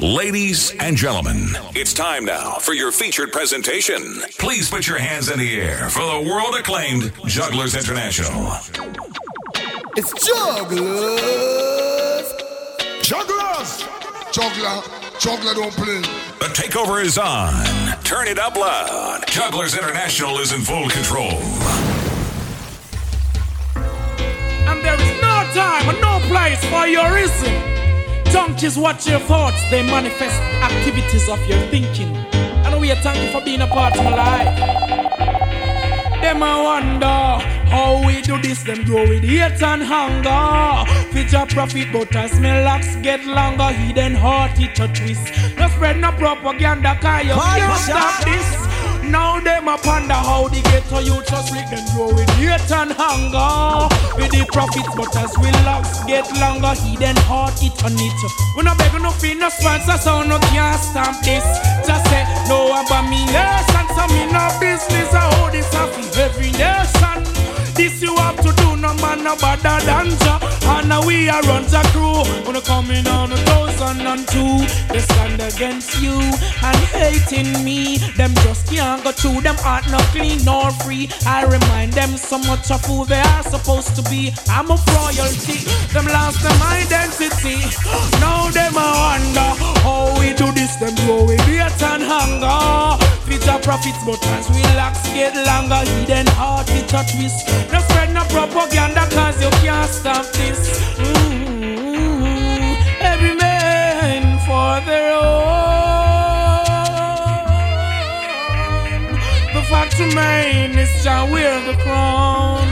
Ladies and gentlemen, it's time now for your featured presentation. Please put your hands in the air for the world acclaimed Jugglers International. It's Jugglers! Jugglers! Juggler, juggler don't play. The takeover is on. Turn it up loud. Jugglers International is in full control. And there is no time and no place for your reason. Junkies watch your thoughts, they manifest activities of your thinking. And we are thank you for being a part of my life. Them I wonder how we do this, them grow with hate and hunger. Future profit, but as my locks get longer, hidden heart it a twist. No spread no propaganda, cause you can't stop this. Now them a ponder how the ghetto youth just let them grow with hate and hunger. With the profits, but as we locks get longer, he then heart it on it. We no beg no fee, no sponsor, so no can't stamp this. Just say no about me nation, so me no business. I hold this off every nation. This you have to do, no man no better than ya. And now we are run the crew. When in on a thousand and two, they stand against you and hating me. Them just can't go through them aren't no clean nor free. I remind them so much of who they are supposed to be. I'm a royalty. Them lost them identity. Now them a wonder how this. Them grow with hate and hunger. Future profits, but as we locks get longer, hidden heart it a twist. No spread no propaganda, cause you can't stop this. Mm-hmm. Every man for their own. The fact remains, Jah wear the crown,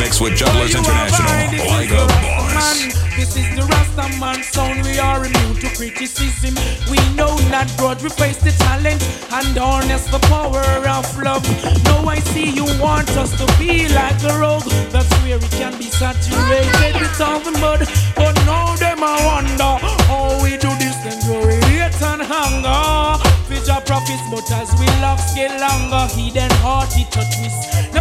mix with Jugglers International, like a boss. This is the Rasta man sound. We are immune to criticism. We know not God. We face the challenge and harness the power of love. Now I see you want us to be like a rogue. That's where it can be saturated with all the mud. But now them I wonder how we do this. Then grow hate and hunger. Future profits, but as we locks get longer, hidden heart it a twist.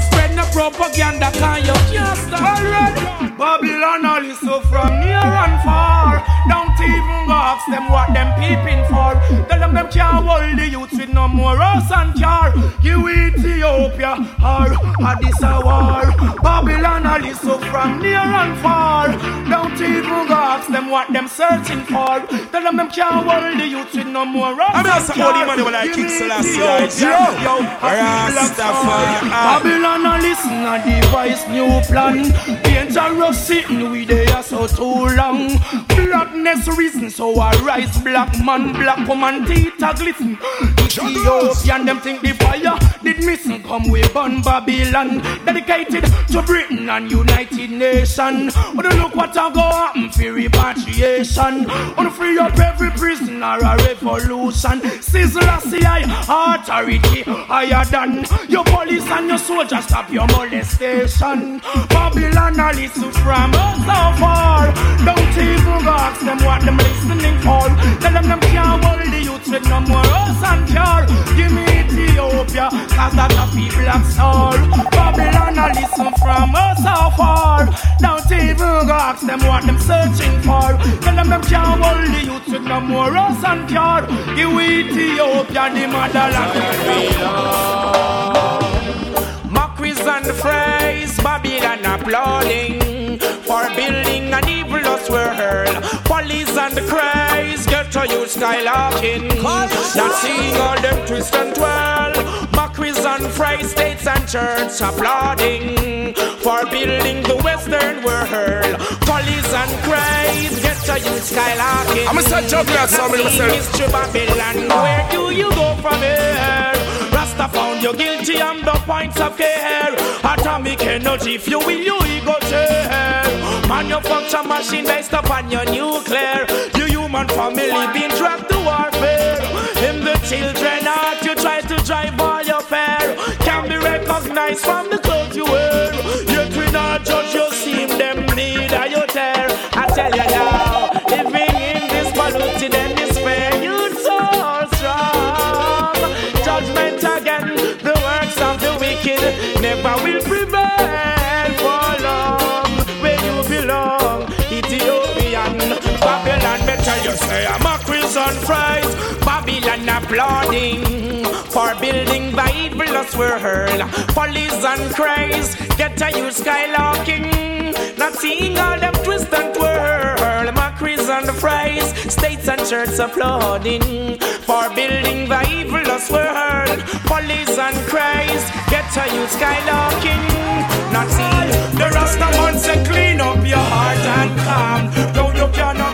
Propaganda, can you can't stop. Alright. Babylon all is so from near and far. Don't even ask them what them peeping for. Tell them them can't hold the youth with no more house and car. You Ethiopia or Addis a war. Babylon is so from near and far. Don't even go ask them what them searching for. Tell them them can't hold the youth with no more house I'm and not some holy money when I kick Selassie. Yo, Rastafari. Ah. Babylon a listen a device new plan. Dangerous sitting we there so too long. Blackness reason so I rise black man, black woman teeth a glisten. Ethiopian them think the fire did missing come we burn Babylon. Dedicated to Britain and United Nation. Wanna look what I go happen for repatriation. Wanna free up every prisoner a revolution. Sizzle a CI authority higher than your police and your soldiers stop your molestation. Babylon a listen from us so far. Don't even ask them what them listening for. Tell them them can't hold the youth with no more us and car. Give me Ethiopia, cause that a people have soul. Babylon a listen from us so far. Don't even ask them what them searching for. Tell them them can't hold the youth with no more us and car. Give Ethiopia the motherland. Mockeries and phrase, Babylon applauding for building an evil hurled. Police and the craze get to you skylarking. Not seeing all them twist and twirl. Mockeries and phrase, states and church applauding for building the western world. Police and craze get to you skylarking. I'm a such a black so I'm Not gonna seeing say. History Babylon, where do you go from here? Rasta found you guilty on the points of care. Atomic energy, fuel you will you ego share. Manufacture machine based upon your nuclear. Your human family being dragged to warfare. In the children heart, you try to drive all your fare. Can be recognized from the clothes you wear. Yet we not judge you, seem them need a you tear. I tell you now, living in this polluted fries. Babylon applauding for building Bible we're hurl. Police and cries, get a you skylarking. Not seeing all them twist and twirl. Macris and fries, states and churches applauding for building Bible we're hurl. Police and cries, get a you skylarking. Not seeing the Rasta man say clean up your heart and calm. Don't you cannot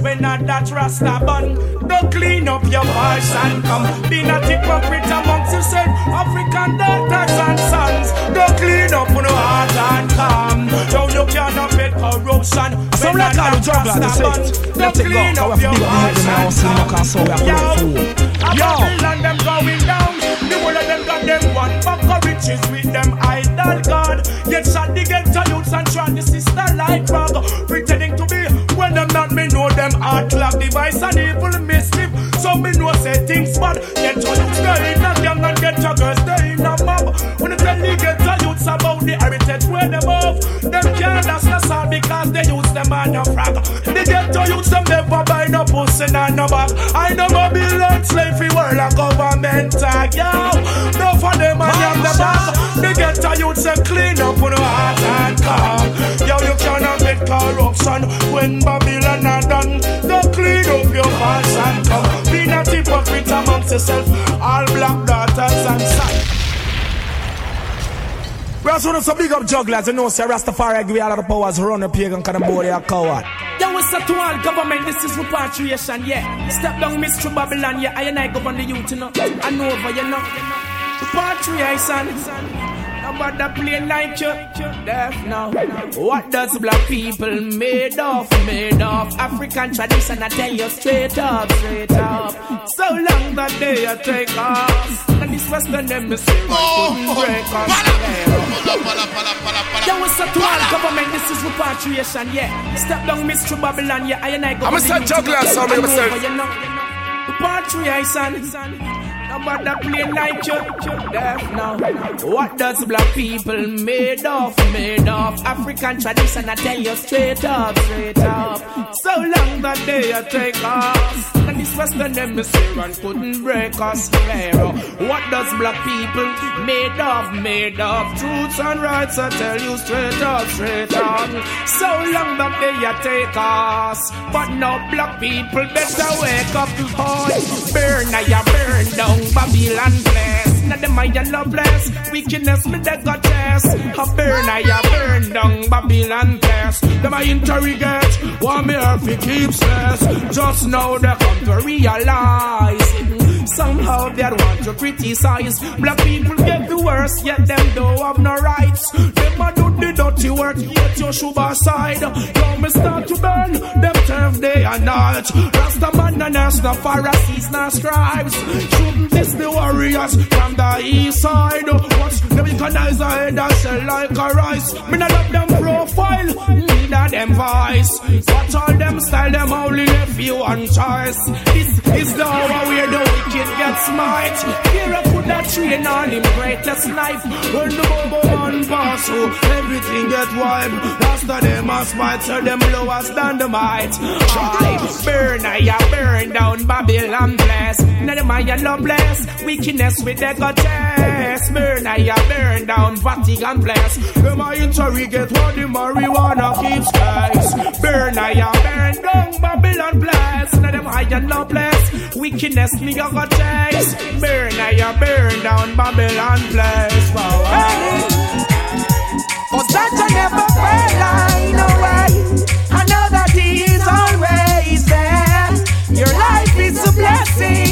when not that Rasta bun. Don't clean up your voice and come. Be not hypocrite amongst yourself, African daughters and sons. Don't clean up on your heart and calm. Don't you cannot get corruption when not that Rasta bun. Don't clean up your voice and calm. Yo, yo, and them going down. The whole of them got them one buck of riches with them idol god. Yet shot the ghetto youths and try the sister like rag. Pretending be them not me know them heart clock device and evil mischief. So me know say things bad. Ghetto youths stay in a gang and ghetto girls stay in a mob. When you tell the ghetto youths about the heritage where them of, them can't us all because they use them on a frag. The ghetto youths them never buy no pussy and no bag. I know my slave free world a government tag, yo. No for them I am the bag. The ghetto youths say clean up on the heart and calm. Yo, corruption when Babylon are done. Don't clean up your past and come. Be not hypocrite amongst yourself, all black daughters and sons. We also know some big up jugglers, you know, say Rastafari give you all of the powers, run the pagan, the boy a coward. Yeah, we say to all government, this is repatriation, yeah. Step down, Mr. Babylon, yeah, I and I govern the youth, you know. I know over, you know. Repatriation. Nobody play like you, deaf now. What does black people made of? Made of African tradition. I tell you straight up, straight up. So long that they are take us. And this Western hemisphere couldn't break us. Yeah, what's up to all government? This is repatriation, yeah. Step down, Mr. Babylon, yeah. I and I go. I'm a juggler, so I'm Repatriation. Like now. What does black people made of? Made of African tradition. I tell you straight up, straight up. So long that they take us, and this Western hemisphere and couldn't break us. What does black people made of? Made of truths and rights. I tell you straight up, straight up. So long that they take us, but now black people better wake up. Oh, burn, I burn down. Babylon place. Now them I love bless. Wickedness me that got test. I burn, I burn down Babylon place. Them I interrogate. Want me if keeps stress. Just now they come to realize. Somehow they want to criticize. Black people get the worst, yet them don't have no rights. Them a do the dirty work, yet you should side. Now me start to burn them turf day and night. Rasta man and nurse, the Pharisees, no scribes. Shouldn't this the warriors from the east side? Watch them recognize the head and sell like a rice. Me not love them profile, neither them voice. Watch all them style, them only left you and choice. This is the where the wicked get smart. Here I put that train on him greatest knife. When the bobo man pass through, everything get wipe. Last of them a smite, so them lowest than the might. I burn, I burn down Babylon bless. None of my love bless. Wickedness with the goddess. Burn, I burn down Vatican bless. Them I interrogate what the marijuana keeps guys. Burn, I burn down Babylon bless. None of my love bless. Wickedness me a got chase. Burn, I burn down Babylon place. Wow. Hey. Cause that I never fail, I know why. I know that He is always there. Your life is a blessing,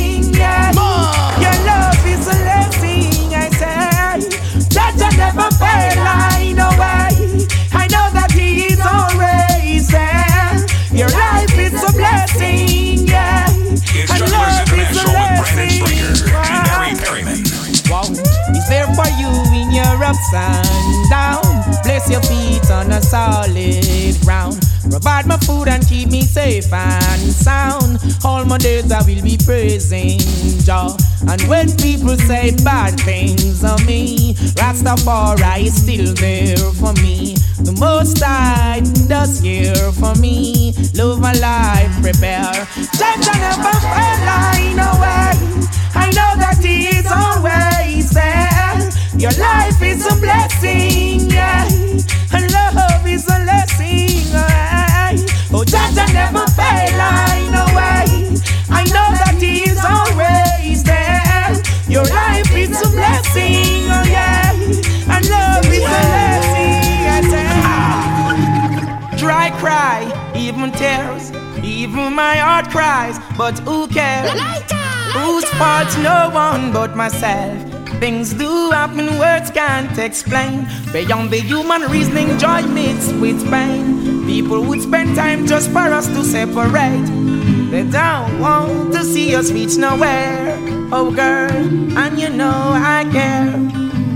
International with Brandon Stringer and Harry Perryman. Wow, He's there for you in your ups and downs. Place your feet on a solid ground. Provide my food and keep me safe and sound. All my days I will be praising Jah. And when people say bad things of me, Rastafari is still there for me. The most I does care for me. Love my life, prepare. Just never fail, I know I know that He is always there. Your life is a blessing, yeah. And love is a blessing, yeah. Oh, Jaja never fail, I know even tears, even my heart cries, but who cares? Whose fault? No one but myself. Things do happen, words can't explain. Beyond the human reasoning, joy mixed with pain. People would spend time just for us to separate. They don't want to see us reach nowhere. Oh, girl, and you know I care.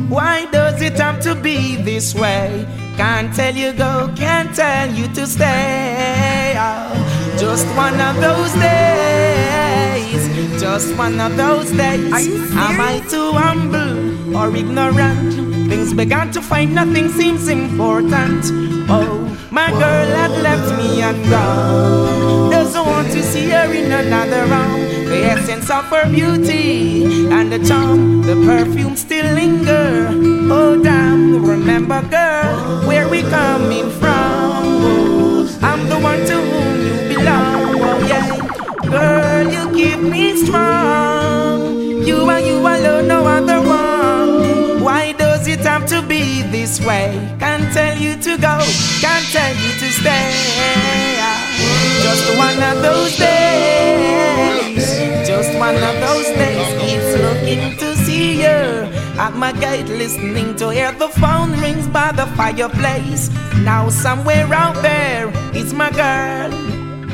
Why does it have to be this way? Can't tell you go, can't tell you to stay. Oh, just one of those days. Just one of those days. Am I too humble or ignorant? Things began to find nothing seems important. Oh, my girl had left me and gone. Doesn't want to see her in another round. The essence of her beauty and the charm, the perfume still linger. Oh damn, remember girl, where we coming from? I'm the one to whom you belong. Oh yeah, girl, you keep me strong. You and you alone, no other one. Why does it have to be this way? Can't tell you to go, can't tell you to stay. Just one of those days, just one of those days. It's looking to see you at my gate, listening to hear the phone rings by the fireplace. Now somewhere out there, it's my girl.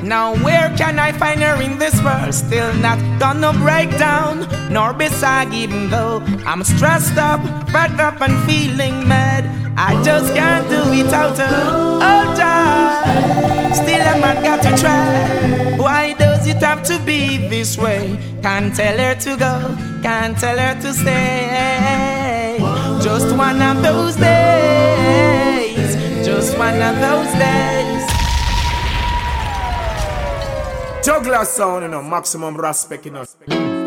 Now where can I find her in this world? Still not gonna break down, nor be sad even though I'm stressed up, fed up and feeling mad. I just can't do without her. Oh, God. Still a man got to try. Why does it have to be this way? Can't tell her to go, can't tell her to stay. One of those days, just one of those days. Juggler sound, you know, maximum respect, you know.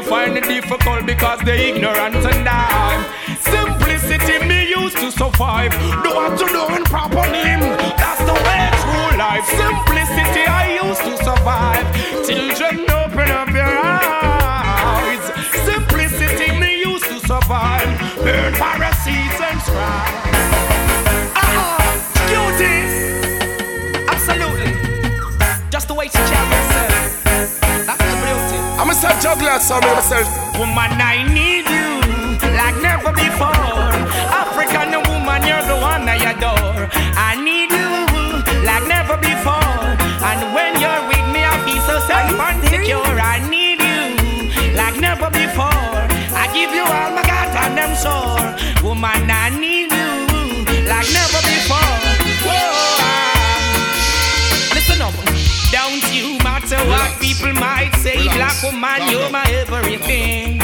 You find it difficult because they ignorant and die. Simplicity me used to survive, do what in proper name. That's the way through life. Simplicity I used to survive. Children, open up your eyes. Simplicity me used to survive. Burn parasites and strife. A juggler, so I'm myself. Woman, I need you like never before. African woman, you're the one I adore. I need you like never before. And when you're with me, I feel so safe and secure. I need you like never before. I give you all my God and I'm sure. Woman, I need you like never before. People might say, black woman, you're my everything.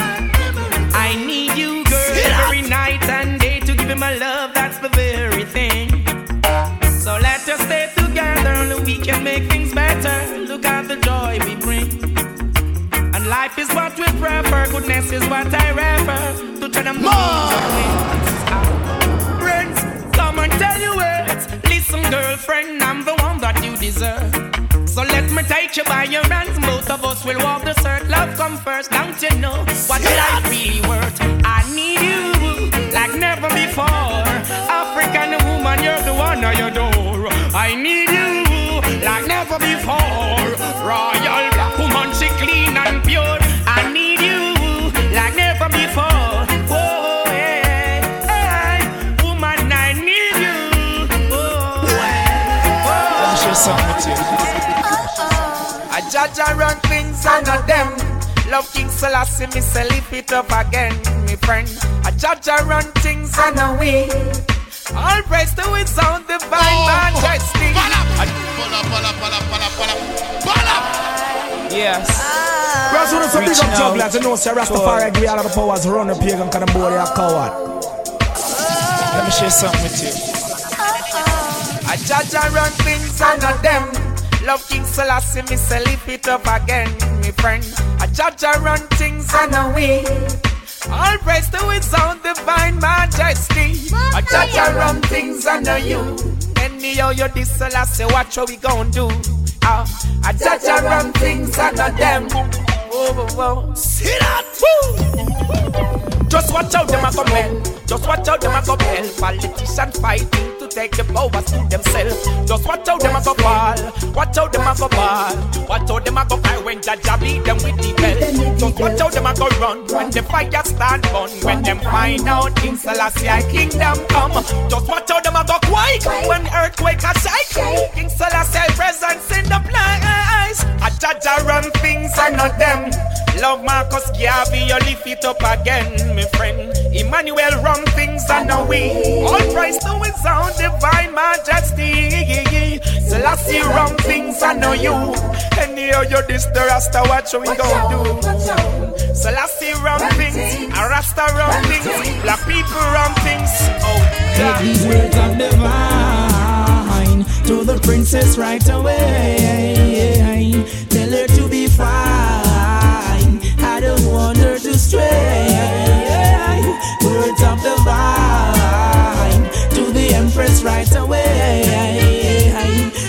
I need you, girl, every night and day to give me my love. That's the very thing. So let us stay together, and we can make things better. Look at the joy we bring. And life is what we prefer, goodness is what I refer. To turn them more. Friends, come and tell you it. Listen, girlfriend, I'm the one that you deserve. Take you by your hands, both of us will walk the circle. Love come first, don't you know what life really worth? I need you like never before. African woman, you're the one I adore. I need you like never before. Royal black woman, she clean and pure. I need you like never before. Oh, woman, I need you. Oh, something with you. I judge and run things and not them. Love King Selassie, me say lift it up again, me friend. I judge and run things and a we. All praise to his own divine majesty. Yes. Girls, when some big Reaching up out jugglers, you know, say Rastafari give you all of the powers, run the pagan, cause the boy they are coward. Let me share something with you. I judge and run things and not them. Love King Selassie, me say lift it up again, me friend. I judge and run things and a we. All praise to his own divine majesty. I judge and run things and a you. Anyhow you this Selassie, watch what we gon' do. Ah, I judge and run things and a them. Whoa, whoa, whoa. See that? Woo! Just watch out, them a come. Just watch out, them a come hell. Politicians fighting take the powers to themselves. Just watch out, them a go fall. Watch out, them a go fall. Watch out, them a go cry when Jaja beat them with the bell. Just watch out, them a go run when the fire start burn. When them find out King Selassie I kingdom come. Just watch out, them a go quiet when earthquake a shake. King Selassie presence in the place. A Jaja run things and not them. Love Marcus Garvey, you lift it up again, my friend. Emmanuel run things and now we all praise to his own divine majesty. Selassie run things and know you. Anyhow you this the Rasta, watch what we gon' do. Selassie run things, a Rasta run things, black people run things. Oh, Take yeah. these words of divine to the princess right away. Tell her to be fine. I don't want her to stray. Words of divine to the empress right away.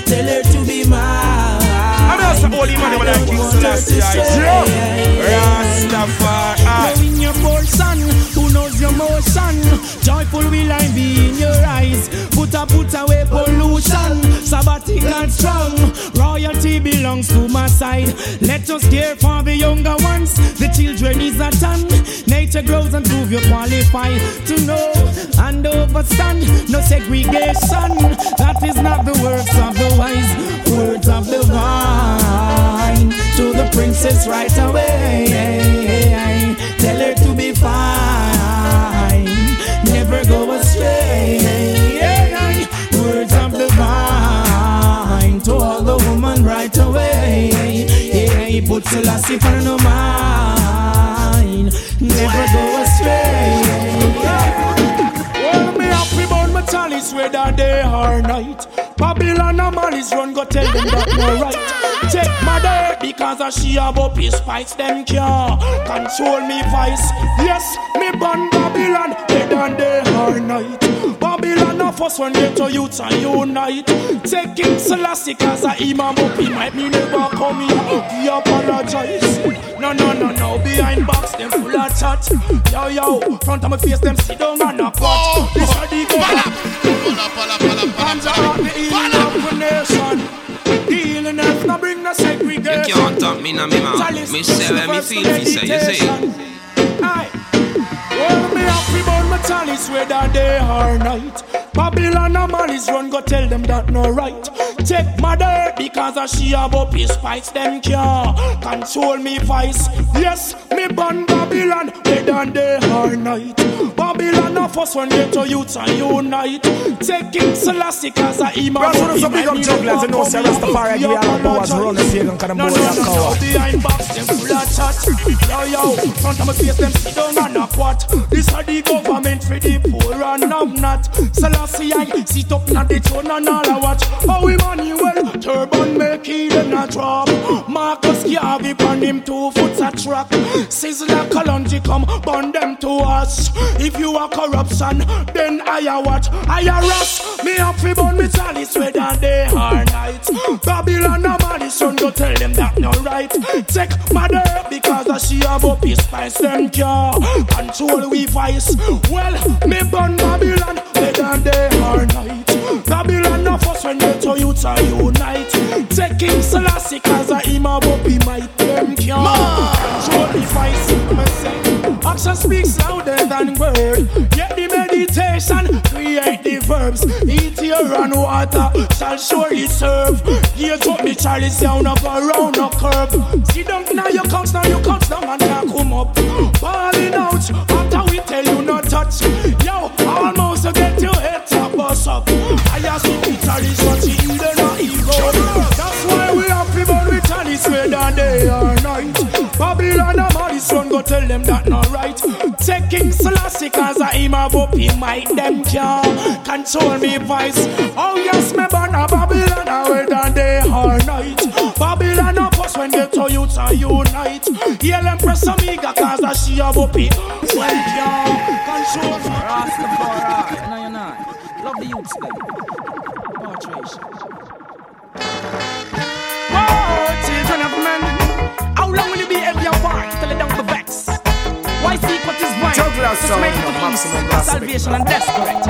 Tell her to be mine. I'm also holy man when I King Selassie Rastafari. Joyful will I be in your eyes. Put a put away pollution. Sabbatic and strong. Royalty belongs to my side. Let us care for the younger ones. The children is a ton. Nature grows and prove you qualify to know and overstand. No segregation. That is not the works of the wise. Words of the vine to the princess right away. Tell her to be fine, Put Selassie for no mind, never go astray. Well, me happy about my chalice whether day or night. Babylon and Malice run go tell them that no right. Take my day because of she about his spice them care. Control me voice. Yes, me born Babylon, and day or night. Babylon of us when get to youth and unite. Take King Selassie cause a imam up he might me never come here. He apologize. No, no, no, no, behind box them full of chat. Yo, yo, front of my face them sit down and a pot. Oh, this are the go. Pala, pala, pala, Hands pala, are the healing of the nation. The healing earth no bring no segregation. You can't talk me now, me man. Me say where me feel, fi say, you see. Aye. Well, me happy about my chalice whether day or night. Babylon and Malice run go tell them that no right. Take my dirt because she about his spice them care. Control me voice. Yes, me born Babylon whether day or night. Babylon of us when get to youth and unite. Take King Selassie cause of him Bro, so some big up jugglers, you know, say Rastafari give you all the powers, run the pagan, kind of no, boy no, that no, no, coward. behind box, them full of chat. Yo, yo, front of my face, them sit down and a quat. This are the government for the poor and have not. Selassie, I sit up na the throne and all I watch. How Emmanuel, turban make it in a drop. Marcus Garvey on him two foot a track. Sizzla Kalonji come, burn them to us. If you are corruption, then I a watch. I a rush. Me up fi burn me chalice whether day or night. Babylon and Malice go tell them that no right. Take mother because she have up his spice them care. Control we vice. Well, me burn Babylon whether day or night. Babylon of us when get to youth are unite. Take King Selassie cause of him up he might them care. Control the vice. Me say. Action speaks louder than word. Get the meditation, create the verbs. Eat your and water shall surely serve. Gears up the chalice down up around a curve. Sit down now you comes now you comes down and now come up. Balling out after we tell you not touch. Yo, almost get your head top bust up. I ask you the chalice she in the not ego. That's why we have to burn with chalice whether day or night. Babylon and run go tell them that not right. Take King Selassie cause I him have up in might them can control me voice. Oh yes, me born a Babylon a whether day or night. Babylon of us when get to youth and unite. Heal Empress Omega cause I she have up in well can control me. Rastafari, no, you're not. Love the youths, them. Just make it to the east, salvation and desperate.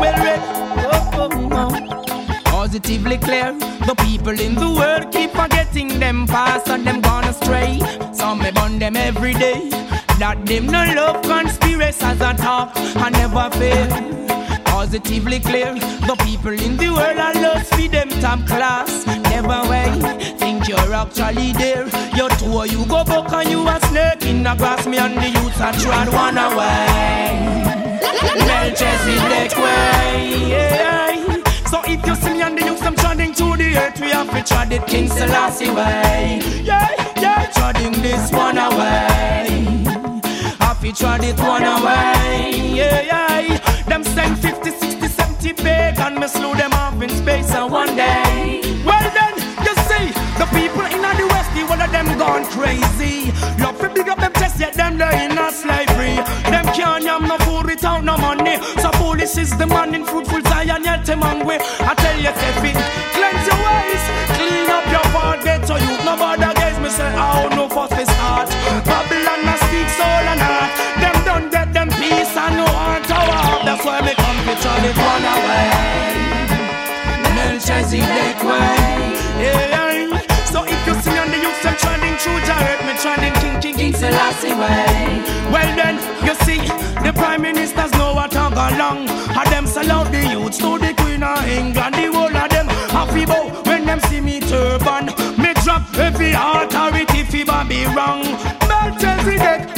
Well read. Oh, oh, oh. Positively clear, the people in the world keep forgetting them past and them gone astray. Some me burn them every day. That them no love conspiracies at talk and never fail. Positively clear, the people in the world are lost for them top class. Never way, think you're actually there. You two you go back and you a snake in the grass. Me and the youths are trying one away. Melchizedek way. So if you see me and the youths, I'm treading to the earth. We have to tread it King Selassie way. Yeah, yeah, treading this one away. To tread it one away. Yeah, yeah. Them send 50, 60, 70 pagan. Me slew them off in space and one day. Well then, you see, the people in the west, one of them gone crazy. Love to big up them chest, yet them they in a slavery. Them can't yam no food without no money. So foolish is the man in fruitful Zion, yet them hungry. I tell you, Stephen, cleanse your ways, clean up your heart, get to you. No bother guys, me say, oh no to try it one away. Melchizedek way. Yeah. So if you see on the youth them trending through Jared, me trending King King King Selassie way. Well then, you see, the prime ministers know what I go along. And them sell out the youths to the Queen of England. The whole of them happy bow when them see me turban. Me drop every authority fever be wrong. Melchizedek, hard and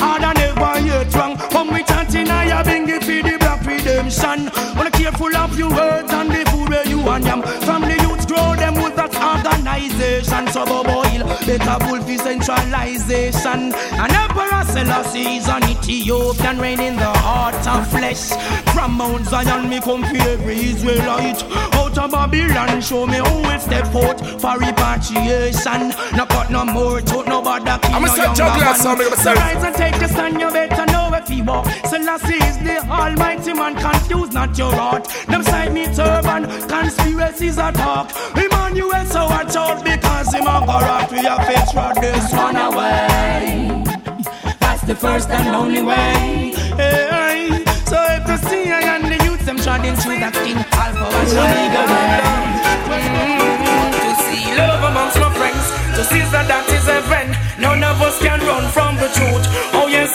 redemption. Wanna careful of your words and the food where you and yam. From the youths grow them with that organization. So go boil, better bull for centralization. And Emperor Selassie is an Ethiopian reign in the heart of flesh. From Mount Zion, me come for every Israelite. Out of Babylon, show me who will step out for repatriation. No cut no more, tote no bother, no younger one. So rise and take the stand, you better know walk. Selassie is the almighty man, confuse not your heart. Them side me turban, conspiracies are talk. Emmanuel, so watch out because him a go rock. We have face rod this one away. That's the first and only way. Hey, so if the sea and the youth them trotting through that thing, Alpha was legal To see love amongst my friends, to see that that is a heaven. None of us can run from the truth. Oh yes,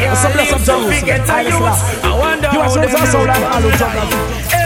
Some bless up Jerusalem. I. Wonder You how are so them so look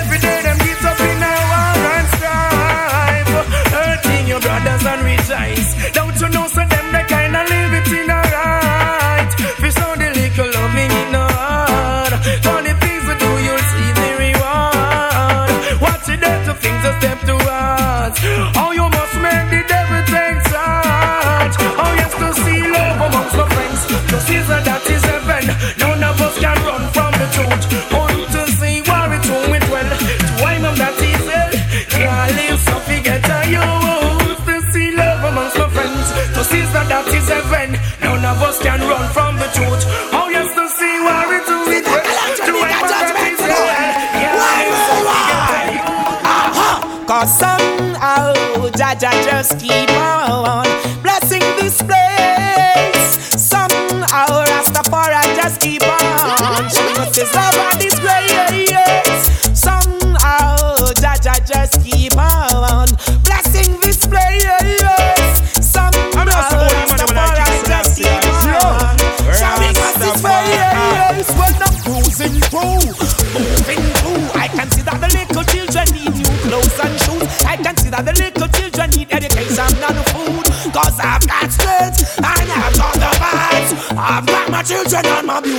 Jaja just keep on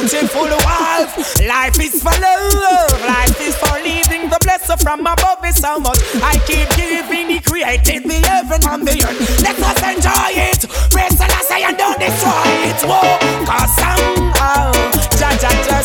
and my beautiful wife. Life is for love, life is for living. The blessing from above is so much. I keep giving, He created the heaven and the earth. Let us enjoy it. Praise the Lord, and don't destroy it. Whoa, cause somehow, Jaja just keep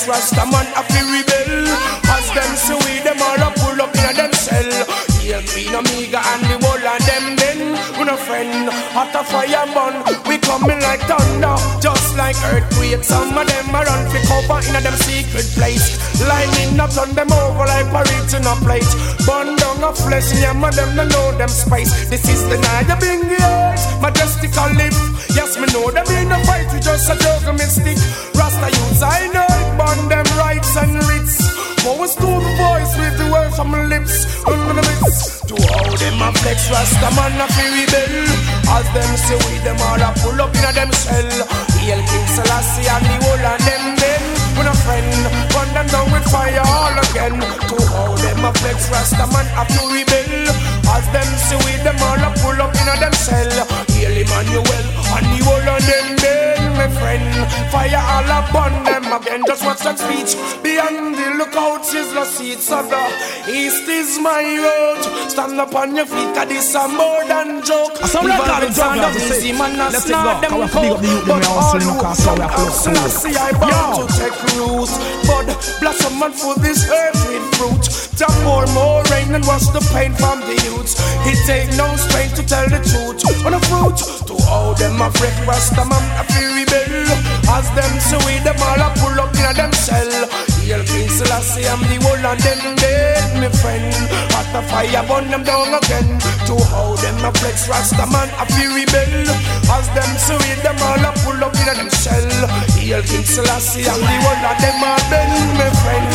them a flex rasta man a fi rebel. As them say we them all a pull up in inna them cell. Hail Queen Omega and the whole and them bend with a friend. After fire burn, we coming like thunder, just like earthquake. Some of them a run for cover in a them secret place. Lining up on them over like parades in a plate. Burn down a flesh, yeah, man, them no know them spice. This is the night the bring years, majestical lift. Yes, me know them in a fight, we just a joke mystic. Rasta youths, I know burn them rights and writs. Most to the voice with the words from my lips, under the lips. To all them a flex, Rasta man a fi rebel. As them say we them all a pull up in a them shell. Hail King Selassie and the whole and them men. with a friend. Run them down with fire all again. To how them a flex, Rasta man have to rebel. As them see with them all a pull up in a them cell. Hail Emmanuel and the whole of them men, my friend. Fire all upon them again. Just watch that speech. Beyond the lookouts is the seats of the east is my road. Stand up on your feet, cause this a more than joke. Some record is on the easy man, not snort them cold. But all come out, see I bound to take roots. But blossom and full this earth fruit. To pour more rain and wash the pain from the youths. It take no strength to tell the truth. On the fruit, to all them a break rasta man a feel rebel. As them see them all a pull up in a them cell. Hail King Selassie, I'm the whole of them dead, my friend. Hot the fire burn them down again. To how them a flex rasta man a feel rebel. As them see them all a pull up in a them cell. Hail King Selassie, I'm the whole of them a bend, my friend.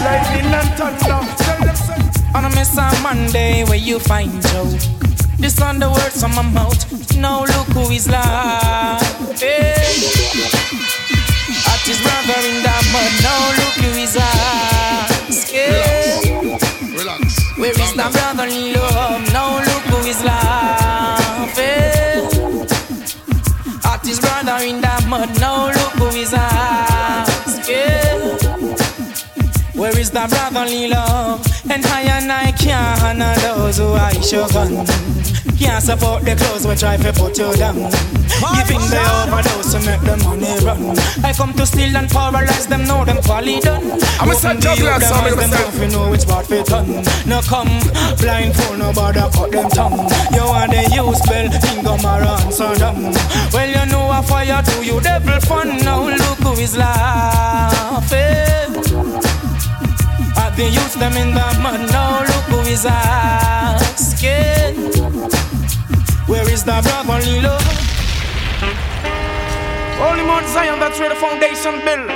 Lightning and thunder. Tell them. On a miss on Monday where you find Joe. This on the words from my mouth. Now look who is live. Hey. Brother in the mud. Now look who is. Yeah. Relax. Where is the brotherly love? Now look who is laughing. At his brother in the mud. Now look who is asking. Where is the brotherly love? And I and I can't honor those who I show gun. Can't support the clothes we try to put you down. Giving the overdose to make the money run. I come to steal and paralyze them, know them quality done. I'm a son juggler, so I'm them off, you know which part fit done. No come, blindfold, nobody cut them tongue. You want the use spell, Ingo Maran, so dumb. Well, you know a fire to you devil fun. Now look who is laughing. I've been used them in the mud, now look who is asking. Where is the brotherly love? Only Mount Zion, that's where the foundation built.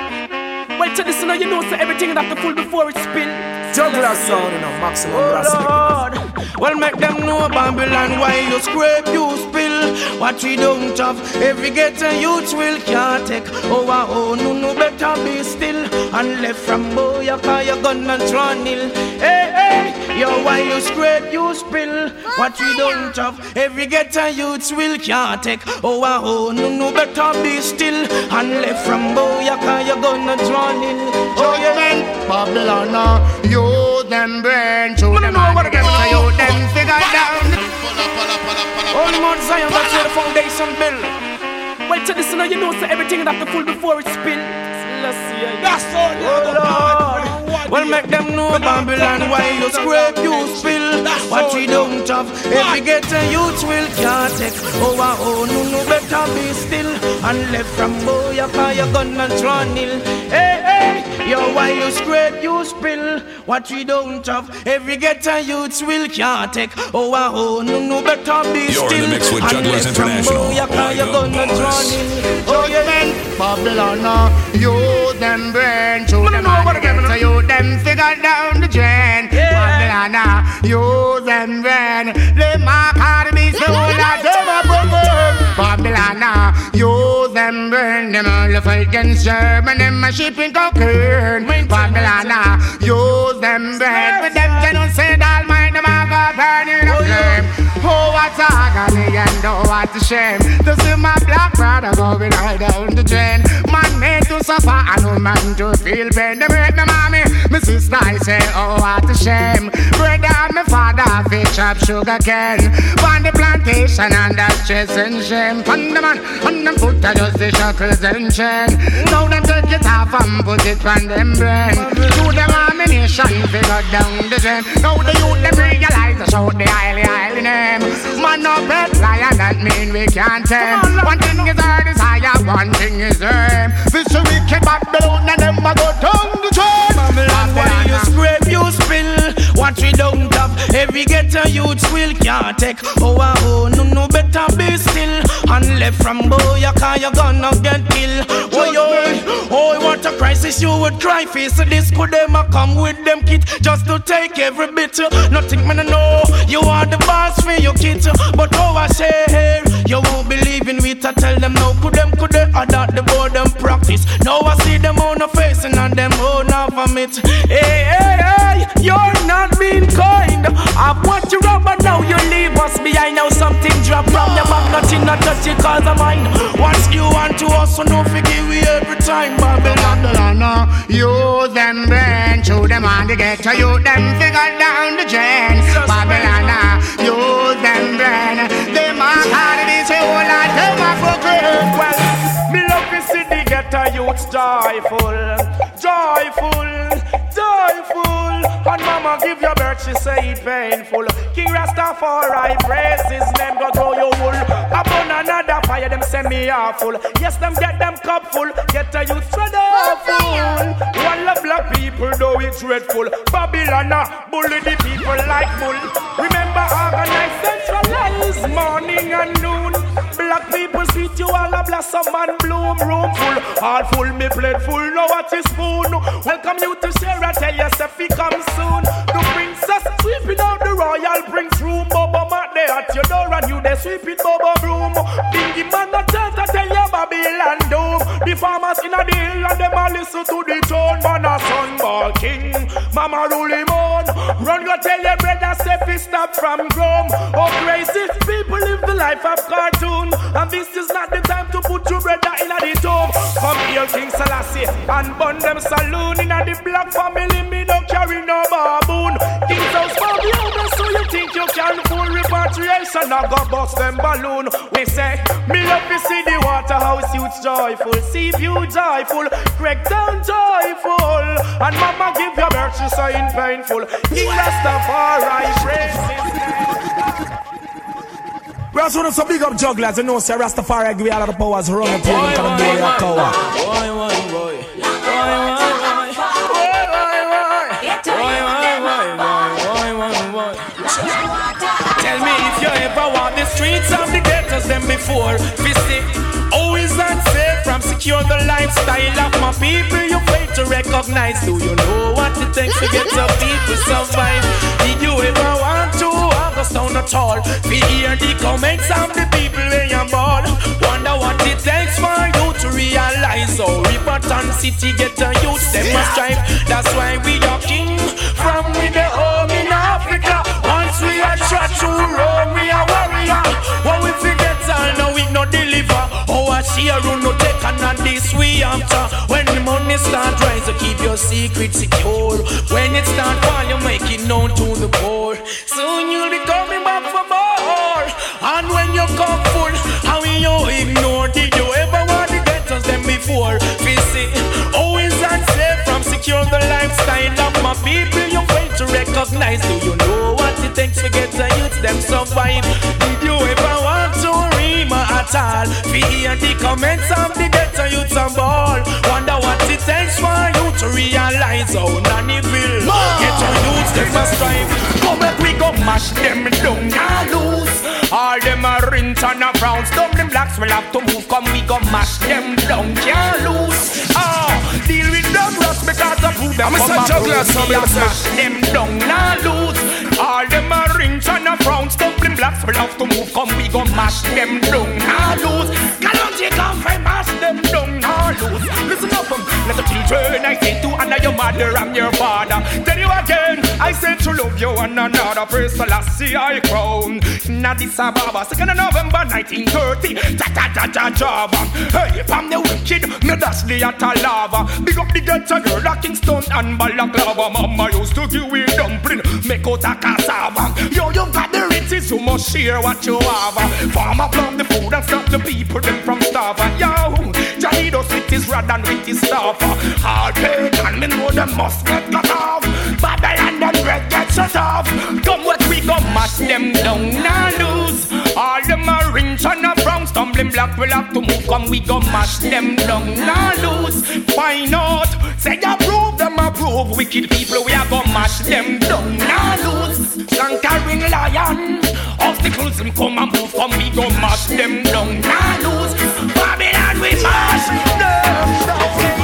Wait till this, you know, you know, so everything have to full before it spill. Juggler sound, you know, maximum Oh rasta. Lord, well make them know Babylon why you scrape, you spill. What we don't have, every ghetto youth will can't take. Oh, ah, oh, no, no, better be still. And left from boy, you call your gun and run ill. Hey, hey, yo, why you scrape, you spill. What we don't have, every ghetto youth will can't take. Oh, oh, no, no, better be still. And left from boy, you call your gun and run ill. Oh, yeah. Babylon, uh, you them to Me them know what them to you them figure down. Only Mount Zion, that's where the foundation built. Wait till this, you know, you know, so everything have to full before it spill. That's all. Lord. Well, make them know Babylon why you scrape, you spill. What we don't have, every ghetto youth will can't take. Oh, ah, oh, no, no, better be still. And left from boy, you call your gun and run ill. Hey, hey, yo, why you scrape, you spill. What we don't have, every ghetto youth will can't take. Oh, ah, oh, no, no, better be You're in still. the mix with And Jugglers left from International. boy, you call your gun and run ill. Oh, yeah, man. Babylon, uh, you them brain to Me no them know what and get them you them figure down the drain. Yeah. You them brain. They mark to be so that them a broken. Babylon, you them brain. Them all the against German, them a shipping cocaine. Babylon, you them brain. With them genocide, all mind them a go burning up flame. Oh, what agony and oh, what a shame To see my black brother going right down the drain Man made to suffer. And no man to feel pain. They break my mommy, my sister I say oh what a shame. Brother and my father fish up sugar cane. On the plantation and that's stress and shame. On the man, on them foot I just the shackles and chain. Now them take it off and put it on them brain. Do them ammunition figure down the drain. Now the youth them realize to shout the highly highly name. Man no pet lion that mean we can't tame. One thing is our desire, one thing is aim This wicked Babylon and them a go down the drain Babylon, why you scrape, you spill. What we don't have, every ghetto youth will can't take. Oh, ah, oh, no, no, better be still. And left from boy, you call you gonna get killed. Oh, yo, oh, what a crisis you would cry face. This could them a come with them kit just to take every bit. Nothing man I know, you are the boss for your kid. But oh, I say here, you won't believe in it. I tell them no, could them, could they, that the board them practice. Now I see them on the facing and on them own of it. Hey, hey, hey, you're not being kind. I want you up, but now you leave us behind. Now something drop from your back, nothing not touch it cause of mine. Once you want to also no forgive we every time, Babylon. Babylon, use them brain, show them on the get to you, them figure down the drain. Babylon, use them brain, they mark hard it is a whole lot, them a proclaim. Well, me love to see the ghetto youths joyful, Mama give your birth, she say it painful. King Rastafari praise his name, go grow your wool. Upon another fire, them send me awful. Yes, them get them cup full, get a youth dreadful. One of black people, though it's dreadful. Babylon, bully the people like bull. Remember, organize, centralize, morning and noon. Black people sweet you all a blossom and bloom. Room full, all full, me plate full. Now what is spoon? Welcome you to Sarah, tell yourself he come soon. The princess sweeping out royal prince room. Bobo mat there at your door and you there sweeping Bobo broom. Bingy man not tell to tell you Babylon doom. The farmers in a deal and them a listen to the tone. Man a son ball king, mama rule him on. Run go tell your brother say fi stop from groom. Oh crazy people live the life of cartoon. And this is not the time to put your brother in a the tomb. Come here King Selassie and burn them saloon. In a the black family me don't carry no baboon. King's house for the you can fool repatriation? I go bust them balloon. We say, me love to see the Waterhouse youths joyful, see you joyful, crack down joyful, and mama give your birth, she saying painful. King Rastafari praise We also want some big up jugglers, you know, say Rastafari give you all of the powers, run the team, and come and your tower. Tell before. Visit, always unsafe from secure the lifestyle of my people. You fail to recognize. Do you know what it takes to get some people survive? Did you ever want to us down at all? We hear the comments of the people when you ball. Wonder what it takes for you to realize. Oh, Riverton City get a youth, them must strive. That's why we are king from with the home A run no take and on this we after. When the money start rise, you keep your secret secure. When it start fall, you make it known to the poor. Soon you'll be coming back for more. And when you come full, how will you ignore? Did you ever want the ghettos them before? Visit, always unsafe from secure the lifestyle of my people. You fail to recognize. Do you know what it takes to get the youth them survive? All? We hear the comments of the ghetto youths and ball. Wonder what it takes for you to realize how none will. Ghetto youths them must strive. Come back, we go mash them down and lose. All them are rinse and a browns. Dublin blacks will have to move. Come, we go mash them down, can't lose. With them rust because them I'm a son juggler, so We I'm have a mash them down and lose. All them are rinse and a browns. Dublin blacks will have to move. Come, we go mash them down and lose. Galante come and mash them down and lose. Listen up, um, let the children I say to honor your mother and your father. Tell you again, I say to love you and another. Praise the last I crown. In Addis Ababa, 2nd of November 1930. Ta ta ta ta Java. Hey, from the wicked, me dash the at lava. Big up the ghetto girl, a Kingston and Balaclava. Mama used to give me dumpling, make out a cassava. Yo, you got the riches, you must share what you have. Farmer plant the food and stop the people them from starving. Yo, Janidos with his rod and with his staff. All paid and me know them must get cut off. Babylon them red get shut off. Come what we go mash them down and lose. All them rich and a brown stumbling block will have to move. Come we go mash them down and lose. Why not? Say approve them approve. Wicked people we are go mash them down and lose. Conquering lion. Obstacles them come and move. Come we go mash them down and lose. Babylon we mash them down.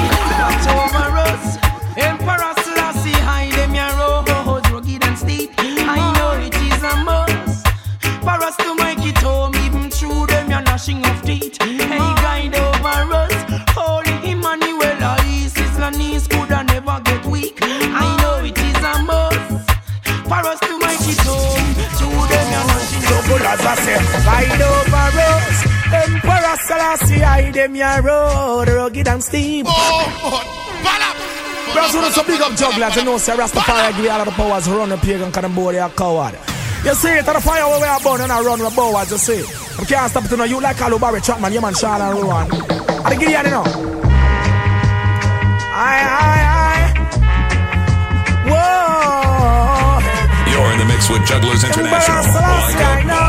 for us to make it home, even through them, you're gnashing of teeth. Hey, guide over us. Holy Emmanuel, Isis, Lanis could I never get weak. I know it is a must for us to make it home. Through them, you're gnashing of teeth. Guide over us. Emperor Selassie, I them your road, rugged and steep. Oh, Brazil is so big up jugglers, you know, say Rastafari give all of the powers run the pagan, and can't they are coward. You see it, the fire where we are born and I run with powers, you see. I can't stop it, you know, you like Carlo Barry Chapman, you man, Sean and Rowan. I give you, you know. Aye, aye, aye. Whoa. You're in the mix with Jugglers International. Like I know.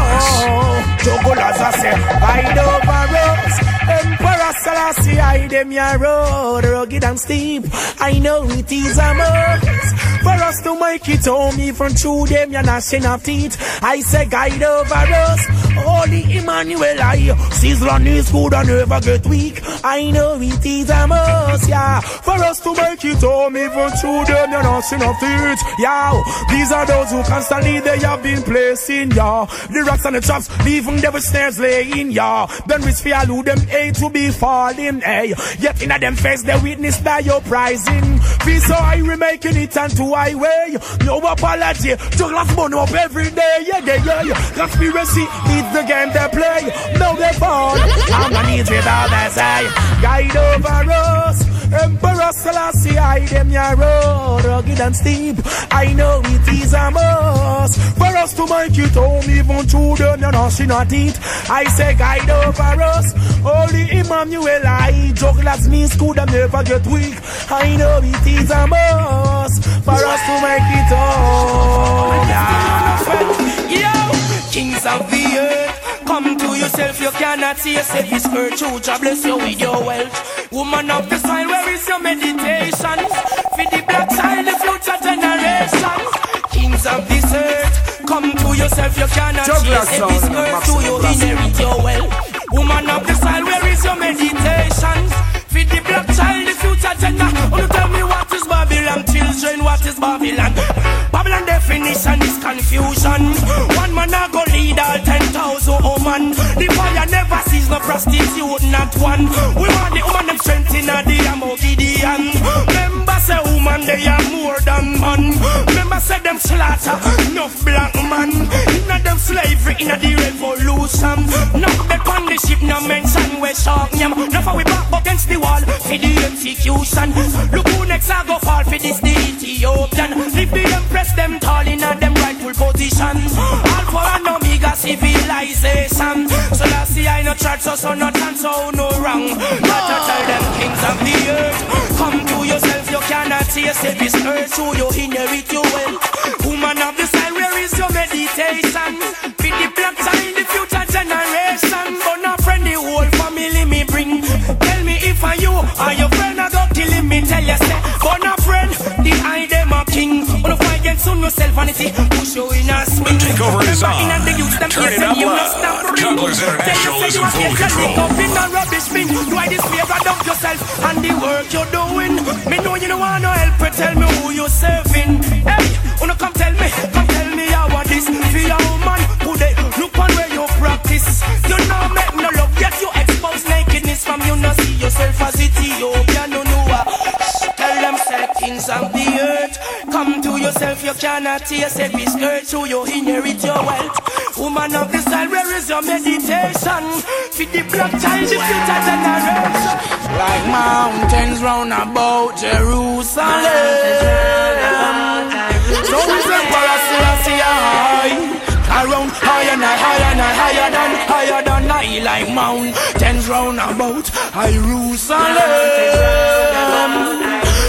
Jugglers I say, ride over us. Emperor Selassie, I them your road, rugged and steep. I know it is a must. For us to make it home, even through them, you're gnashing of teeth. I say, guide over us. Holy Emmanuel, I Sizzle on is good and never get weak. I know it is a must, yeah. For us to make it home, even through them, you're gnashing of teeth. Yeah, these are those who constantly they have been placing, yeah. The rocks and the traps, leaving devil snares laying, yeah. Then we fear who them hate to be falling, hey. Yet in a them face, they witness you're prizing. Feel so I remaking it unto highway. No apology, just last money up every day, yeah, yeah, yeah, yeah. Conspiracy leads the game they play. No, they fall. I'm gonna need with all that say. Guide over us. Emperor Selassie, I them your road, rugged and steep. I know it is a must for us to make it home, even through them, you're not not teeth. I say, guide over us. Holy Emmanuel, I jugglers me school them never get weak. I know it is a must for us to make it home. Yo, kings of the earth. Come to yourself, you cannot see yourself. This virtue, God bless you with your wealth. Woman of the soil, where is your meditation? For the black side, the future generation. Kings of this earth, come to yourself, you cannot see yourself. This sound, virtue, you inherit your wealth. Woman of the soil, where is your meditation? The black child, the future. Oh, tell me Babylon, children, what is Babylon? Babylon definition is confusion. One man a go lead all ten thousand woman. The fire never sees no prostitute, not one. We want the woman them strength in the ammo Gideon. Remember say woman they are more than man. Remember say them slaughter enough black man. Inna them slavery inna the revolution. Not back on the ship, no mention we shark yam. Now we back against the wall for the execution. Look who next them tall in a them rightful position. Alpha and Omega civilization. So last see I no church so so no dance so no wrong. Not to tell them kings of the earth. Come to yourself, you cannot see yourself this earth, so you inherit your wealth. Woman of the side, where is your meditation? Be the black child, the future generation. But not friend, the whole family me bring. Tell me if I you are your friend I go killing me. Tell you say, but not friend, the I them a king. Wanna fight against on yourself vanity, push you in a swing. The takeover is on. in the youth, them Turn it up you loud. must stop ring. Jugglers International is in full control. up in a rubbish bin. Why this favor dump yourself and the work you're doing? Me know you don't want no help, but tell me who you're serving. Hey, wanna come tell me, come tell me how what this for your woman. Who they look on where you practice. You know make no love, yet you expose nakedness from you. No see yourself as Ethiopian, no know. ah. Tell them say kings of the earth. Come to yourself, you cannot yourself is skirt, so you inherit your wealth. Woman of the soil, where is your meditation? Feed the black child, the future generation. Like mountains round about Jerusalem. So is the Selassie high. Around higher and higher and higher than higher than I like mountains round about Jerusalem.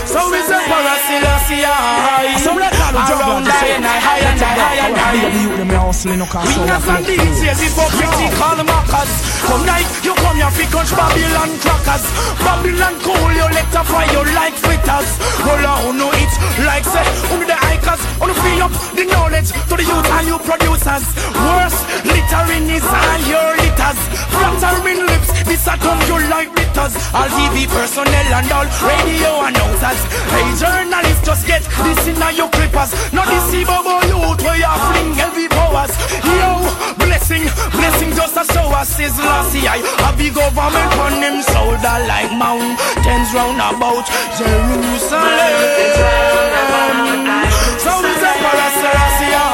So is the Selassie high. Some like all the Around jugglers, higher and and Big up the than youth, them hustling, no cause we so have some DJs, hypocrite, call them hackers Come night, you come here, fi crunch Babylon crackers. Babylon cool, you let her fry you like fritters Roll on, no it, like say, only the hikers Only free up the knowledge to the youth and you producers? Worse, littering is all your litters. Flattering lips, this a come you like bitters All TV personnel and all radio announcers. Hey journalists, just get this in your rappers. No deceive about youth where you fling heavy powers. Yo, blessing, blessing just a shower. Says last year, a big government on him shoulder like mountains round about Jerusalem. So is a parasolasia.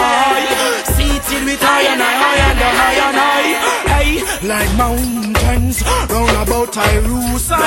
Seated with high and high, high and high and high. Hey, like mountains round about Jerusalem.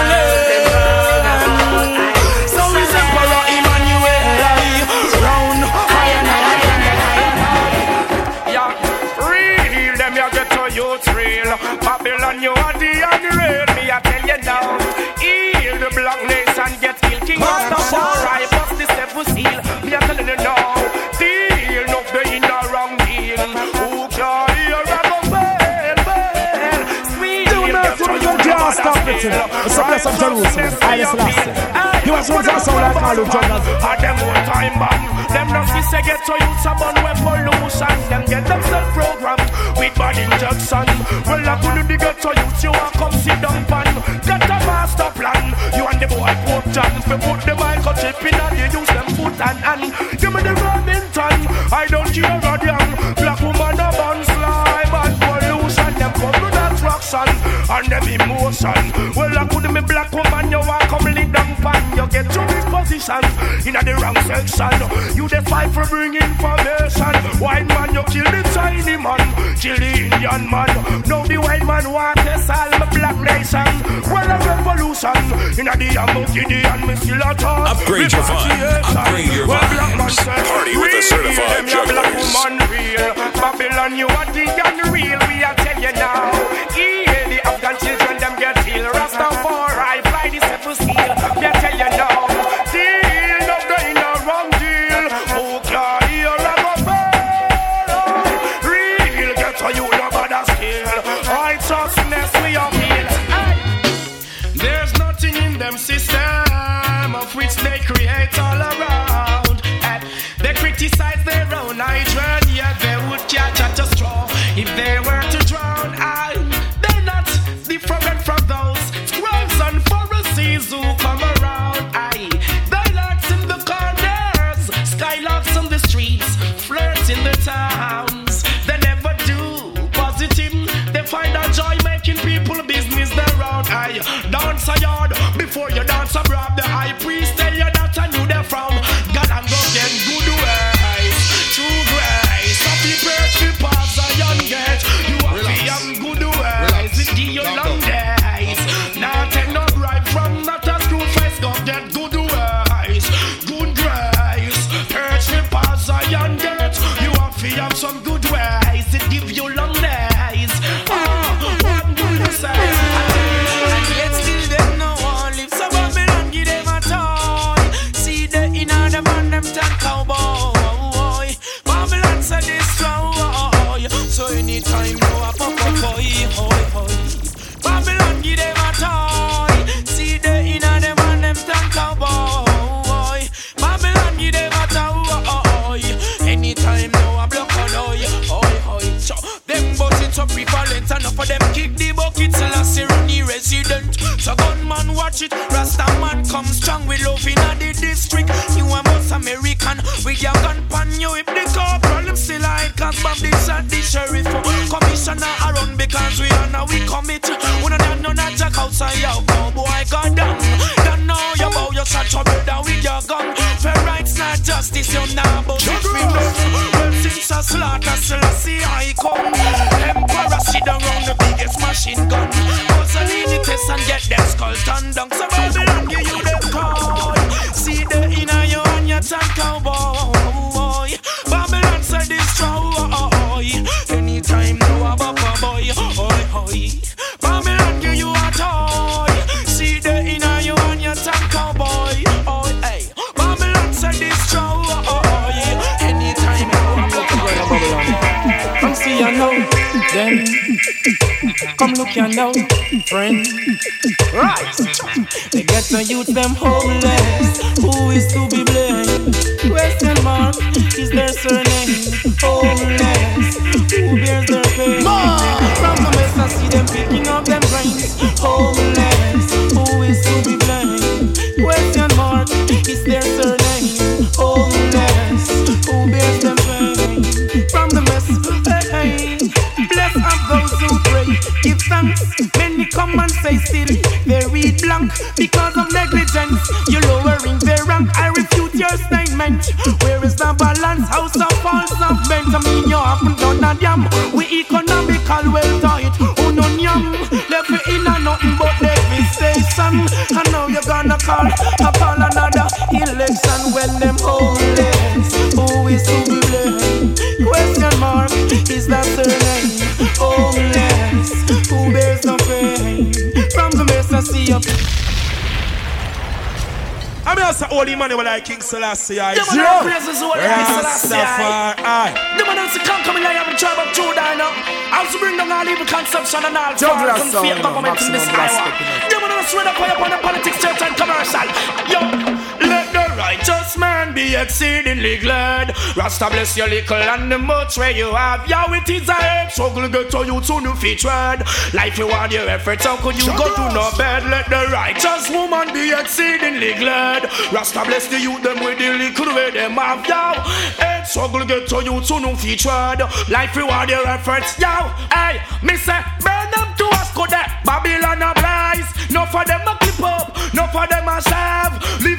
all who joggers Are them old time band Them no say get to use a bun with pollution. Them get themselves programmed with bad injection Well I couldn't dig get to use you and come sit down pan. Get a master plan. You and the boy put John. We put the microchip in and you use them foot and hand. Give me the running time I don't care a damn Black woman a bun slime bad pollution. Them come with attraction and them emotion. Well I couldn't be black woman you and come lead them pan, you get to big position in the wrong section. You the fight for bringing information. White man, you kill the Chinese man, kill the Indian man. No, the white man want to solve black nation. Well, a revolution in the Amokinian, me still a talk. Upgrade your vibe. Upgrade your well, vibes. Party with a certified juggler. Uh, Babylon, you are the unreal. We are telling you now. and out, friend. Right. They get the youth them homeless. Who is to be blamed? Where is the balance? House of false of mean, you haven't done a damn. We economical well tight. Who no yam? Left you in a nothing but devastation. And now you're gonna call upon another election when them homeless. Who is to be blamed? Question mark is that the name? Homeless. Who bears the pain? From the mess I see up. I'm mean, just a holy money, you like King Selassie. I Yeah, man, I praise his holy King Selassie. Rastafari. The man who come coming here have a tribe of Judah now. I also bring down all evil conception and all fraud and fear you government in this maximum Iowa. respect, you. The man who swear up upon the politics, church and commercial. Yo, the righteous man be exceedingly glad. Rasta bless your little and the much where you have. Yo, it is a head struggle get to you to new featured. Life you want your efforts, how could you go to no bed? Let the righteous woman be exceedingly glad. Rasta bless the youth them with the little way them have. Yo, head struggle get to you to new featured. Life you want your efforts. Yo, hey, me say, burn them to us, go there. Babylon a blaze. No for them a clip up, no for them a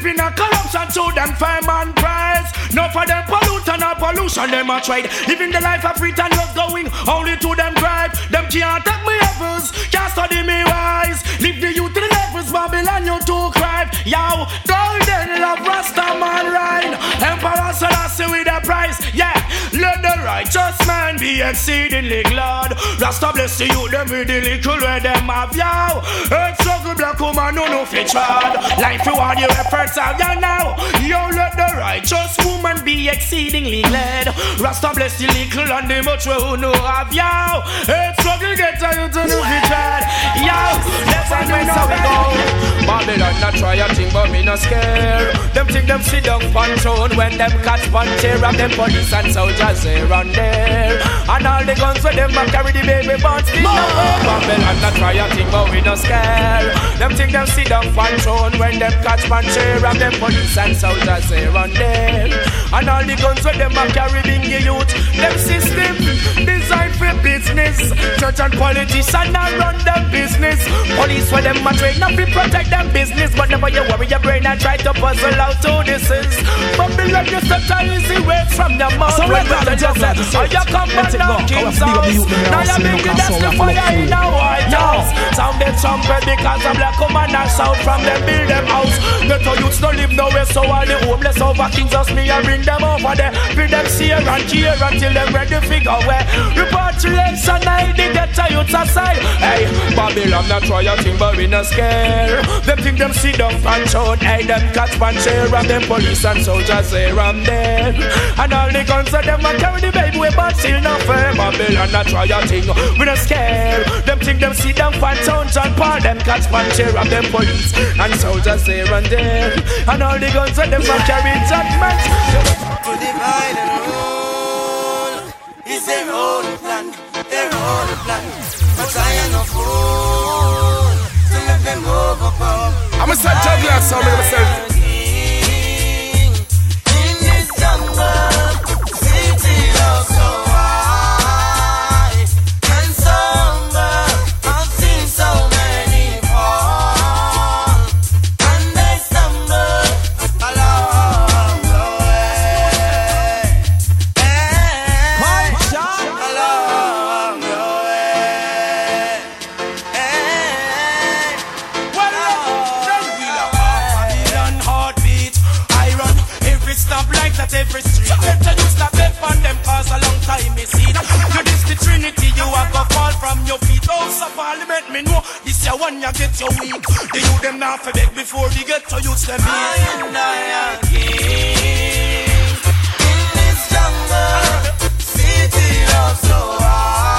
in a corruption to them fame and praise. No for them pollute and pollution them a trade. Living the life of free and just going only to them grave. Them can't take me levels, can't study me wise. Live the youth to the levels, Babylon you too cry. Yo, golden love Rasta man reign. Emperor Selassie with a price, yeah. Let the righteous man be exceedingly glad. Rasta bless the youth, them with the little where them have yo. Earth struggle black woman no no fit trad. Life you want your efforts have ya now. Yo, let the righteous woman be exceedingly glad. Rasta bless the little and the much who no have yo. Earth struggle get to you to no fit trad. Yo, let's admit how we go. Babylon not try a thing but me no scare. Them think them sit down pan throne when them catch pan chair of them police and soldiers here and there. And all the guns where them a carry the baby born still no Babylon not try a thing but we no scare. Them think them sit down pan throne when them catch pan chair of them police and soldiers here and there. And all the guns where them a carry bingy youth. Them system designed for business. Church and politicians not run them business. Police where them a train up to protect them business. But never you worry your brain and try to puzzle out who this is. Babylon you set a easy way from the mouth. So right now, the tell you juggler, say, just Oh you come let back now. King's How I big up the house. Now here, you so bring you the can dance sound the like fire in a white house. Sound the trumpet because a black woman and shout from them build them house. Get to youths don't live nowhere so all the homeless over King's house me and bring them over there. Bring them see and care until them ready figure where repatriation I the get to youths aside. Hey, Babylon not try a thing but we not scare. Them think them sit down and shout. Hey, them catch pan chair and them police and soldiers here and there. And all the guns of them a carry the baby way but still not fair. Babylon not try a thing we not scare. Them think them sit down pan town John Paul. Them catch pan chair and them police and soldiers here and there. And all the guns of them a carry judgment. For divide and rule is their own plan, their own plan. But I am no fool to let them overcome. I'm a set juggler, so I'm myself. In from your feet. House of Parliament, me know this your one you get your weak. The you them now for beg before we get to use them I and I king in this jungle. City love so high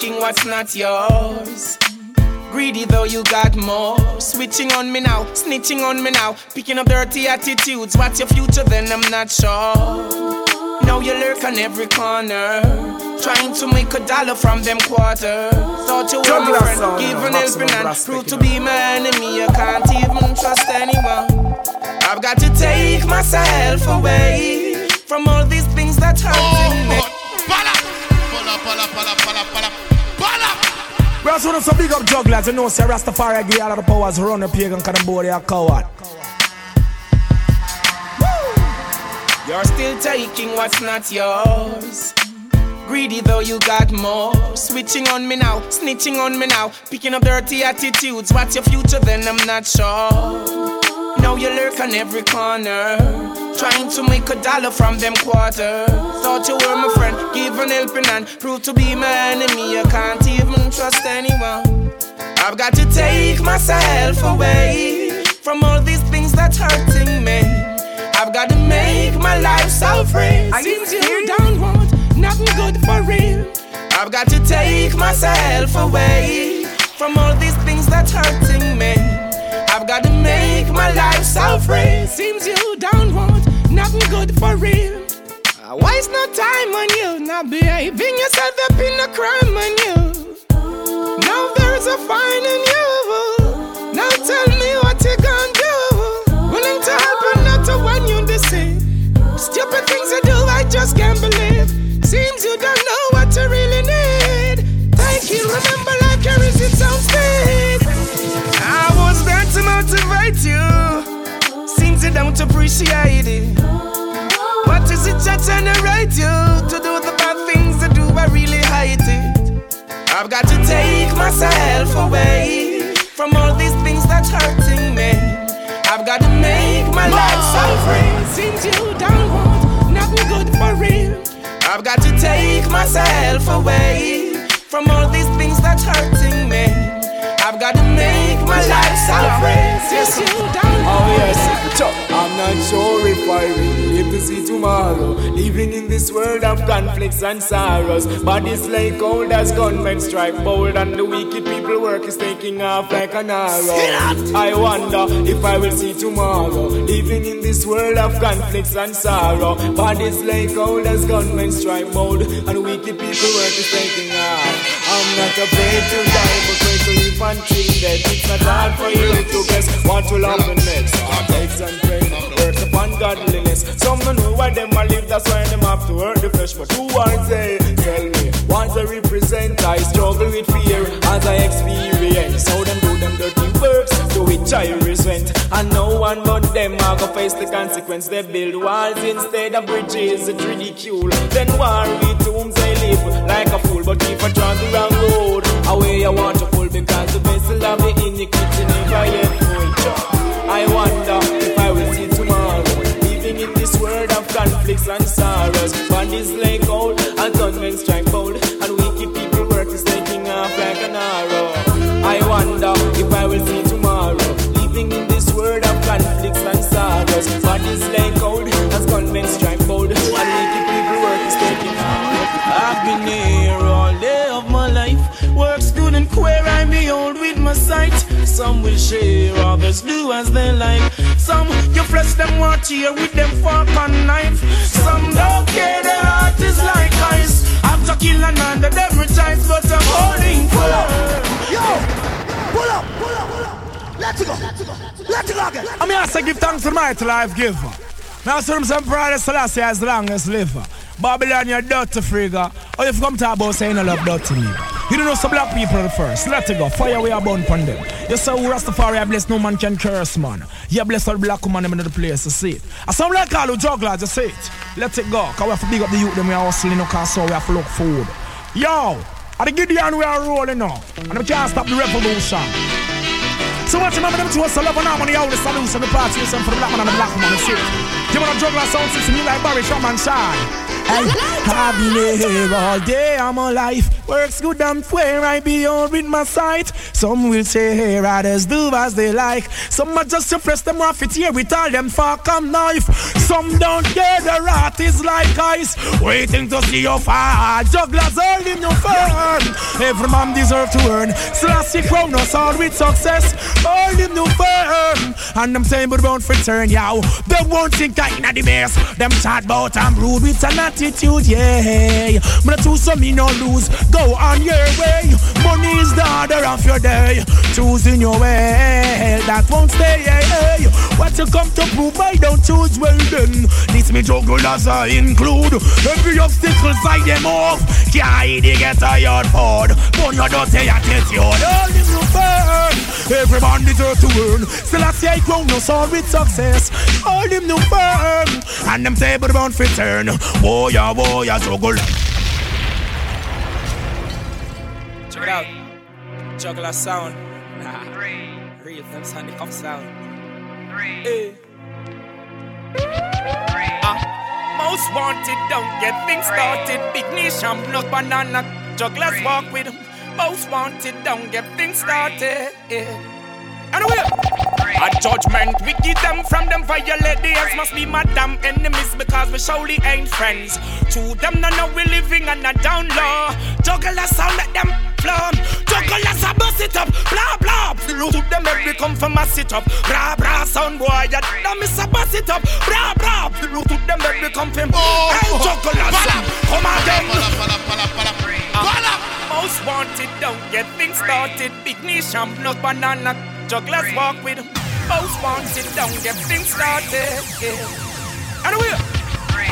taking what's not yours. Greedy though you got more. Switching on me now, snitching on me now. Picking up dirty attitudes. What's your future then? I'm not sure. Now you lurk on every corner. Trying to make a dollar from them quarters. Thought you were my friend, giving maximum helping and prove to be my enemy. I can't even trust anyone. I've got to take myself away from all these things that hurting me. That's one of some big up jugglers, you know, say Rastafari give all of the powers, run the pagan, cause them boy, they are coward. You're still taking what's not yours. Greedy though you got more. Switching on me now, snitching on me now. Picking up dirty attitudes. What's your future then? I'm not sure. Now you lurk on every corner. Trying to make a dollar from them quarters. Thought you were my friend, give an helping hand. Prove to be my enemy, I can't even trust anyone. I've got to take myself away from all these things that's hurting me. I've got to make my life so free. Seems you don't want nothing good for real. I've got to take myself away from all these things that's hurting me. So free. Seems you don't want nothing good for real. Uh, I waste no time on you, not behaving yourself up in a crime on you. Now there's a fine in you. Now tell me what you gonna do. Willing to help and not to when you deceive. Stupid things you do, I just can't believe. Seems you don't know what you really need. Thank you, remember life carries its own speed. I was there to motivate you. You don't appreciate it. What is it that generate you to do the bad things to do? I really hate it. I've got to take myself away from all these things that's hurting me. I've got to make my life so free. Seems you don't want nothing good for real. I've got to take myself away from all these things that's hurting me. I've got to make my life so free. Seems you don't Oh yes, Chuck, I'm not sure if I really live to see tomorrow. Living in this world of conflicts and sorrows. Bodies like cold as gunmen strike bold, and the wicked people work is taking off like an arrow. I wonder if I will see tomorrow. Living in this world of conflicts and sorrow. Bodies like cold as gunmen strike bold, and the wicked people work is taking off. I'm not afraid to die, but to live until death. It's not hard for you to guess what will happen next. Heartaches and pain, works upon godliness. Some don't know why them a live, that's why them have to hurt the flesh. But who wants they? Tell me, once I represent, I struggle with fear as I experience. How them do them dirty works, to which I resent. And no one but them are gonna face the consequence. They build walls instead of bridges, it's ridicule. Then war with tombs they live like a fool. But if I try the wrong road, away I want to because the vessel of the iniquity never yet full. I wonder if I will see tomorrow. Living in this world of conflicts and sorrows. Bodies lay cold and gunmen Some will share, others do as they like. Some you flesh them want here with them fork and knife. Some don't care, their heart is like ice. After killing under them rejoice, but I'm holding firm. Yo, pull up, pull up, pull up. Let it go, let it go, let it go again. I mean, I say give thanks to my life giver. Now, some some pride of Selassie as long as liver. Babylon, you're dirty frigga. Or if you come to about saying I love dirty me. You don't know some black people first. Let it go. Fire are born upon them. You say who Rastafari I bless no man can curse man. You bless all black woman in the place to see it. And some like all who jugglers, you see it. Let it go. Cause we have to big up the youth them we are hustling no cause so we have to look food. Yo, at the Gideon we are rolling now. And we can't stop the revolution. So much remember them two us love and harmony, all the solution, the party is for the black man and the black woman, you see. You want a juggler sound system, you like Barry, Shum and Shine. I've been here all day, I'm alive. Works good, I'm where I be on with my sight. Some will say here, others do as they like. Some are just to press them off it here with all them fuck and knife. Some don't care, the rat is like ice. Waiting to see your fire. Jugglers all in your firm. Every man deserve to earn. Selassie crown us all with success. Hold him new firm. And them saying but won't return, yow. They won't think I in the best. Them chat I'm rude with an attitude, yeah. But I choose so me no lose. Go on your way. Money is the order of your day. Choosing your way, that won't stay. Yeah, yeah. What you come to prove, I don't choose well then. This me juggle as I include. Every obstacle side them off. Can't get tired hard. But no don't say you. All them no burn. Every man deserve to earn. Still I say I grow no sorry success. All them no burn. And them table bound for turn. Warrior, warrior, juggle. Check it out. Juggler sound. Nah. Real them Sandy Cup sound. Three. Hey. Ah, most wanted, don't get things started. Big nation, block banana. Jugglers walk with them. Most wanted, don't get things started. Yeah. Anyway, a judgment we give them from them violate the must be my damn enemies because we surely ain't friends. To them, no, no, we living on a down low. Jugglers sound like them flum. Jugglers a bust it up, blah blah. To them every come from a sit up, blah blah. Sound boy, ya them is a bust it up, blah blah. To them every come from. Oh, Hey, jugglers, come again. Ah. Most wanted, don't get things started. Big nation, not banana. Jugglers walk with. Most wanted, don't get things started. Yeah. Anyway.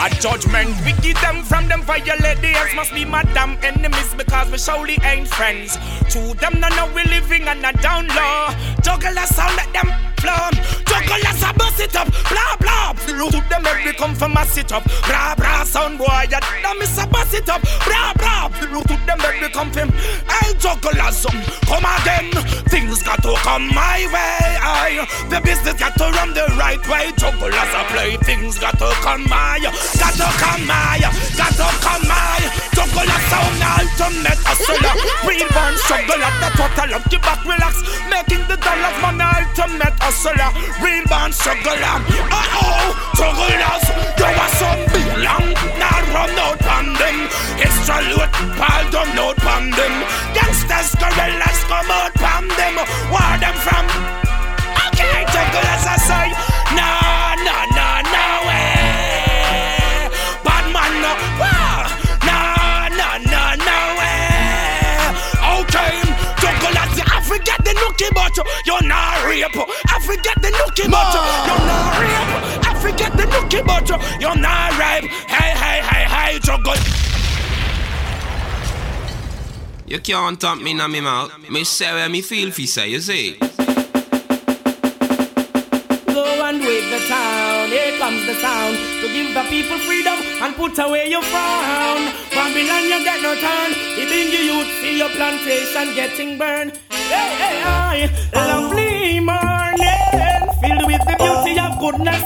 A judgment we give them from them violate the ends must be my damn enemies because we surely ain't friends. To them, no, no, we living on a down low. Jugglers sound like them plum. Jugglers a bust it up, blah blah. Through them every come from a sit up, blah blah. Sound boy, ya them is a bust it up, blah blah. Through them every come from. Hey jugglers, um, come again. Things got to come my way. I, the business got to run the right way. Jugglers a play, things got to come my, got to come my, got to come my. Jugglers sound ultimate hustler. Real born struggle at the total of the back relax, making the dollars money ultimate hustler. Real born struggler. Uh oh, jugglers. You are some big long, now run out on them. Extra load, pal done out on them. Gangsters, gorillas come out on them. Where them from? Okay, jugglers, I say. Nah, you're not rape. I forget the nookie, but you're not rape. I forget the nookie, but you're not rape. Hey, hey, hey, hey, juggle. You can't talk me in my mouth. Me say where me feel fi say, you see. Go and wake the town, here comes the sound To give the people freedom and put away your frown Babylon you get no turn, even you youth see your plantation getting burned Lovely morning Filled with the beauty of goodness.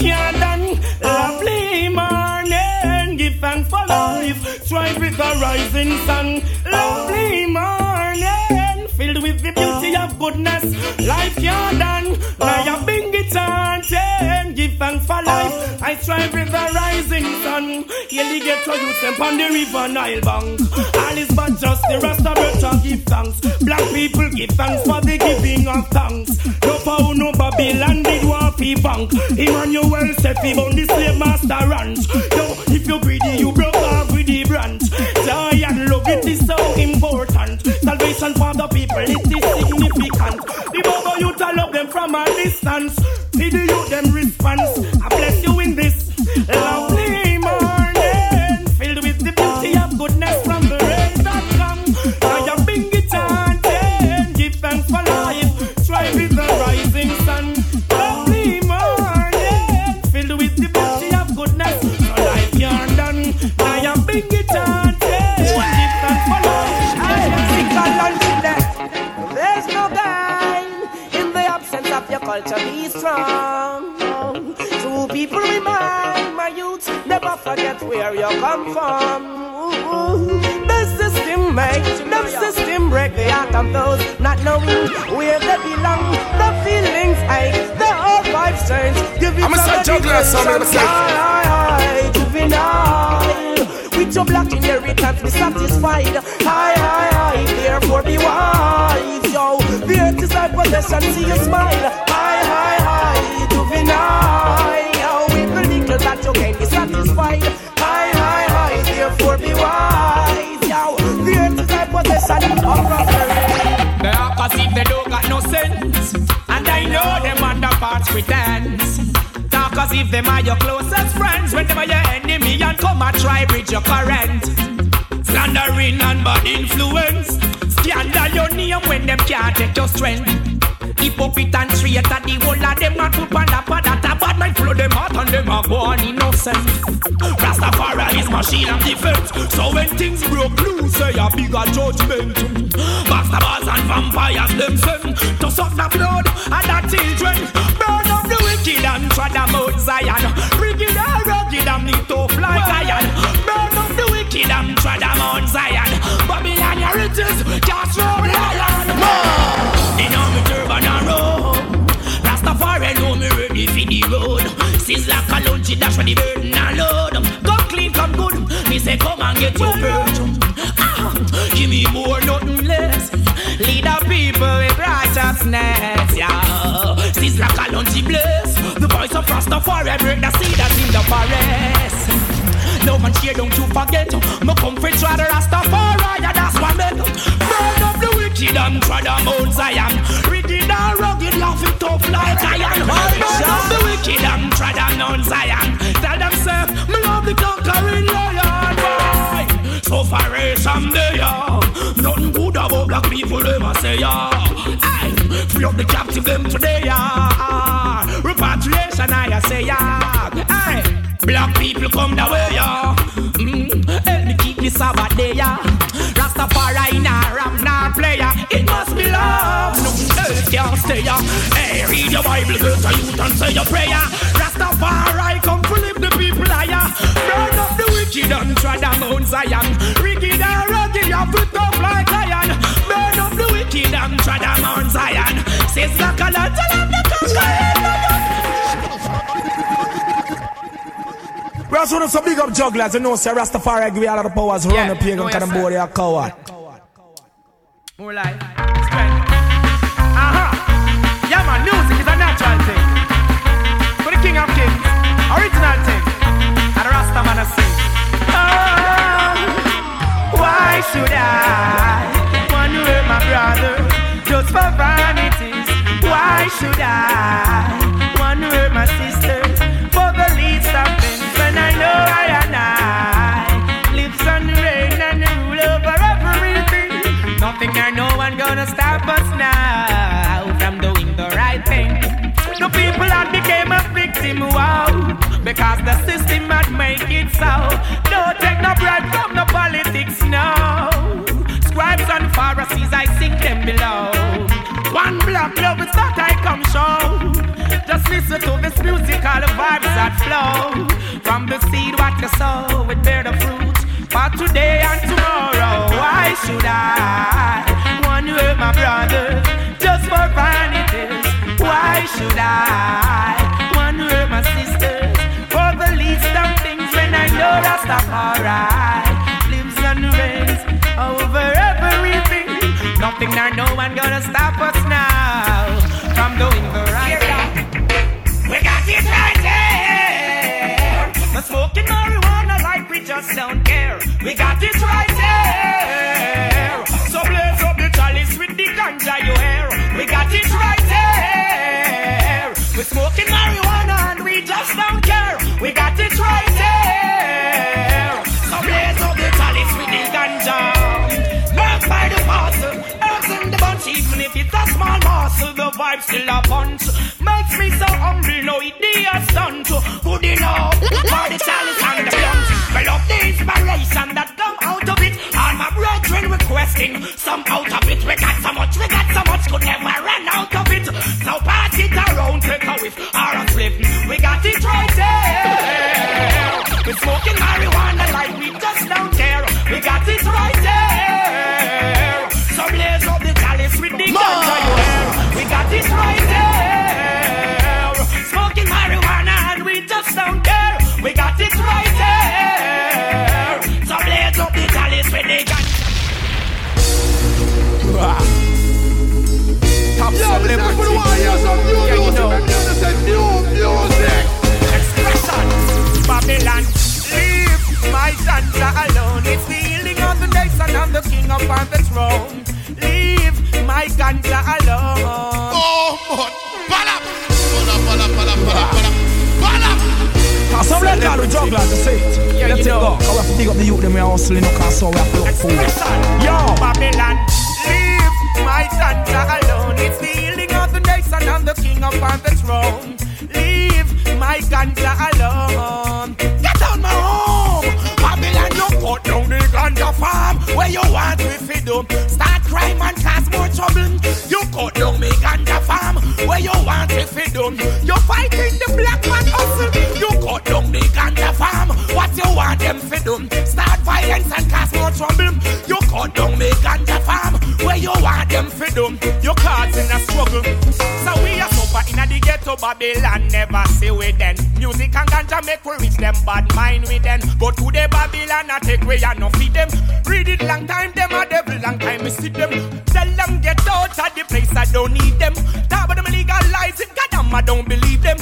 You're done Lovely morning, for life Strive with the rising sun Lovely morning Filled with the beauty of goodness. You're done Now you on ten Give thanks for life. I strive the rising sun. Yearly get to youth them on the river Nile bank All is but just the rest of it give thanks. Black people give thanks for the giving of thanks. No power no Babylon did waffy bank. Emmanuel set him on the slave master ranch. Yo, if you greedy you broke off with the branch. Joy and love it is so important. Salvation for the people it is significant. The Bobo youth I love them from a distance See the youth them response where you come from. Ooh, The system makes the system break the heart of those not knowing where they belong. The feelings ache, the whole vibes change. Give it I'm a juggler, so I'm gonna patience. say- Aye, aye, juvenile. With your black inheritance, be satisfied. High, high, high, therefore be wise. Yo, the is thy possession, see you smile. High, high, high, juvenile. Yo, with the little that you can be satisfied. Thy possession, of prosperity. Cause if they don't got no sense And I know them the parts pretense. Talk as if them are your closest friends when them are your enemy and come and try bridge your current. Slandering and bad influence. Scandal your name when them can't take your strength. Hypocrite and traitor, the whole of them a put on the pad that a bad mind flow them out and them a go innocent. Rastafari is machine of defense, so when things broke loose, say a bigger judgment. Bastards and vampires them send to suck the blood of the children. Burn up the wicked and trod them out Zion. Wicked and rugged and need to fly iron. Burn up the wicked and trod them out Zion. Babylon your riches, cast from Sizzla Kalonji dash for the burden load. Come clean, come good. Me say come and get your burden. Ah, give me more, nothing less. Lead the people with righteousness, yeah. Sizzla Kalonji bless. The voice of Rastafari break the seed that's in the forest. Love and share, don't you forget. Me come for try the Rastafari, that's what me do. Burn up the wicked and try the Mount Zion. And rugged, laughing tough like iron. Burn up the wicked and try the Mount Zion. Tell them, say, me love the conquering lion, boy. So far as someday, yeah. Nothing good about black people, them I say, yeah. Aye, free up the captive them today, yeah. Repatriation, I say, yeah. Aye. Black people come the way, yeah. Mm, this Sabbath day, yeah. Rastafari nah rap nah player. It must be love. Nothing else can stay, yeah. Hey, read your Bible, go to youth and say your prayer. Rastafari come to lift the people higher. Burn up the wicked and try the Mount Zion. Wicked and rugged, you put up like iron. Burn up the wicked and try the Mount Zion. Says Gakala, tell them the conquering We also know some big up jugglers, you know, say Rastafari give you all of the powers, run Yeah, know kind of yourself. boy, you a coward. More like strength. Aha! Yeah, man, music is a natural thing. For the king of kings, original thing. And the Rasta man sing. Oh, why should I want to hurt my brother just for vanities? Why should I want to hurt my sister I and I lives on the and rule over everything. Nothing no one gonna stop us now from doing the right thing. The people became a victim, wow, because the system had make it so. Don't take no bread from the politics, no. Scribes and Pharisees, I sink them below. Listen to this musical vibes that flow. From the seed what you sow, it bear the fruit. For today and tomorrow, why should I want to hurt my brother just for vanities? Why should I want to hurt my sisters for the least of things when I know alright? Lives and reigns over everything. Nothing nor no one gonna stop us now from doing the just don't care. We got it right there. So blaze up the chalice with the ganja you hear. We got it right there. We smoking marijuana and we just don't care. We got it right there. So blaze up the chalice with the ganja. Burn by the parcel, herbs in the bunch. Even if it's a small morsel, the vibe still a punch. Makes me so hungry, no idiot stunt. Smoking marijuana like we just don't care. We got it right there. So blaze up the chalice with the ganja you hear. We got it right there. Smoking marijuana and we just don't care. We got it right there. So blaze up the chalice with the ganja. Top Yo, this is the one years of Yeah, you music. know. music, music. stanza alone. It's the healing of the nation and the king upon the throne. Leave my ganja alone. Oh, mon. Balap! Balap, balap, balap, balap, balap. Balap! Cause some red guy with jugglers, you see it. Yeah, Let's you know. go. I have to dig up the youth, them we are hustling, no cause so we have to look for. Yo! Babylon! Me fi do. You fighting the black man hustle. You cut down me ganja farm. What you want them fi them? Start violence and cause more trouble. You cut down me ganja farm where you want them fi them? You causing a struggle. So we are suffer in a the ghetto Babylon. Never see with them. Music and ganja make we reach them bad mind with them. But to the Babylon I take way and no feed them. Read it long time them a devil long time me see them. Tell them get out of the place I don't need them. Don't believe them.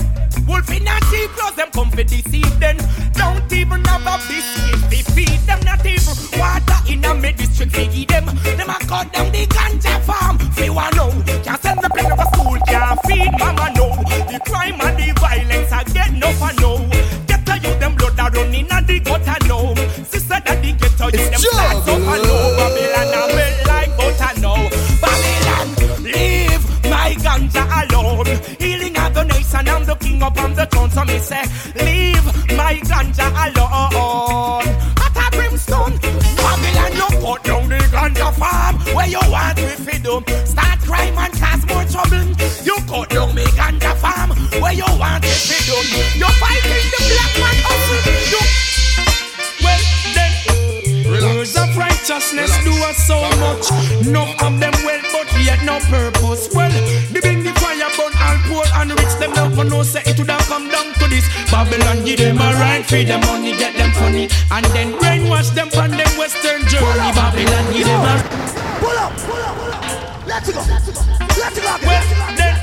Wolf in a cheap clothes them come for deceive them. Don't even have a biscuit they feed them. Not even water in a mid district they eat them. Them a cut down the ganja farm. Fi one know. Can't send the plane of a school. Can't feed mama no. The crime and the violence I get no for no. Get to you them blood a running and the gutter upon the throne. So me say leave my ganja alone. At a brimstone. Babylon you cut down the ganja farm where you want me fi do. Start crime and cause more trouble. You cut down me ganja farm where you want me fi do. You fighting the black man hustle. You well then. Words of righteousness do us so much. No of them well, but yet no purpose. Well, them now for no say it would have come down to this. Babylon give them a right, feed them money, get them funny, and then brainwash them from them western journey. Babylon give them a Pull up, pull up, pull up. Let's go, let's go, let's go. well, then,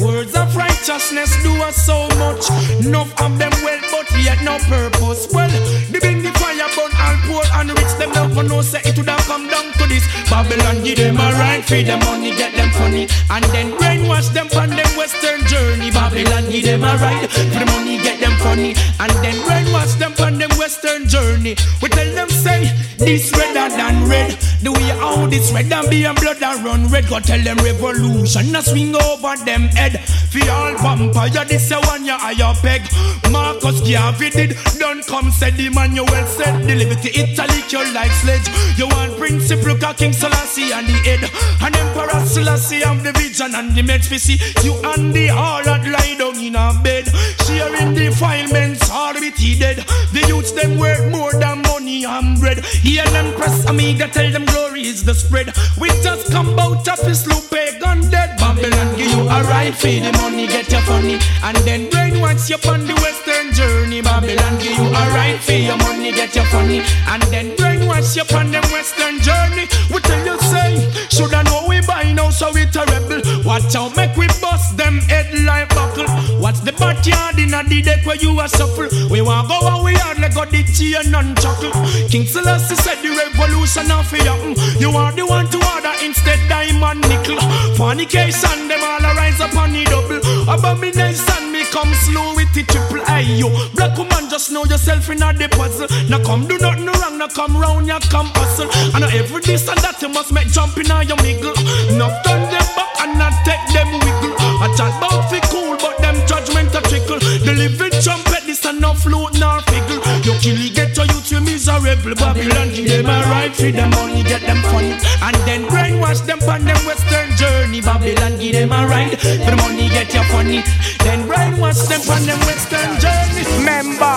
Words of righteousness do us so much. Enough of them well, but yet no purpose. Well, the bring the fire burn all poor and rich them now for no say it would have come down to this. Babylon give them a right, feed them money, get them funny, and then brainwash them from them western journey. Babylon give them a right, for the money, get them funny, and then brainwash them from them western journey. We tell them say this redder than red. The way how this red and be and blood and run red. Go tell them revolution a swing over them head. For all vampire, this a one ya higher peg. Marcus Garvey did done come said the man said. Deliver to Italy, you like sledge. You want Prince Ibrahim, King Selassie and the head. And Emperor Selassie have the vision and the meds for see. You and the harlot lie down in a bed. Sharing defilements, all with he dead. The youths them work more than money and bread. Hear them press amiga, tell them glory is the spread. We just come out of his loop, pagan dead. Babylon give you a right feed the money, get your funny. And then brainwash you on the western journey. Babylon give you a right feed your money, get your funny. And then brainwash you on them western journey. We tell you say, should I know we buy now, so we rebel. Watch out, make we bust them head like buckle. What's the backyard in a the deck where you a shuffle? We want go and we hard like got the chain and chuckle. King Selassie said the revolution of happen. You are the one to order instead diamond nickel. Fornication, them all arise upon the double. Abomination, me come slow with the triple I you. Black woman, just know yourself in a the puzzle. Now come do nothing wrong, now come round, ya come hustle. And every this and that you must make jump in your miggle. Enough turn them back and not take them wiggle. I chat bout fi cool, but them judgment a trickle. The living trumpet, this and no flute nor fickle. You kill it, get your youth, you miserable. Babylon, give them a right for them money, get them funny. And then brainwash them on them western journey. Babylon, give them a right for the money, get you funny. Then brainwash them on them western journey. Remember,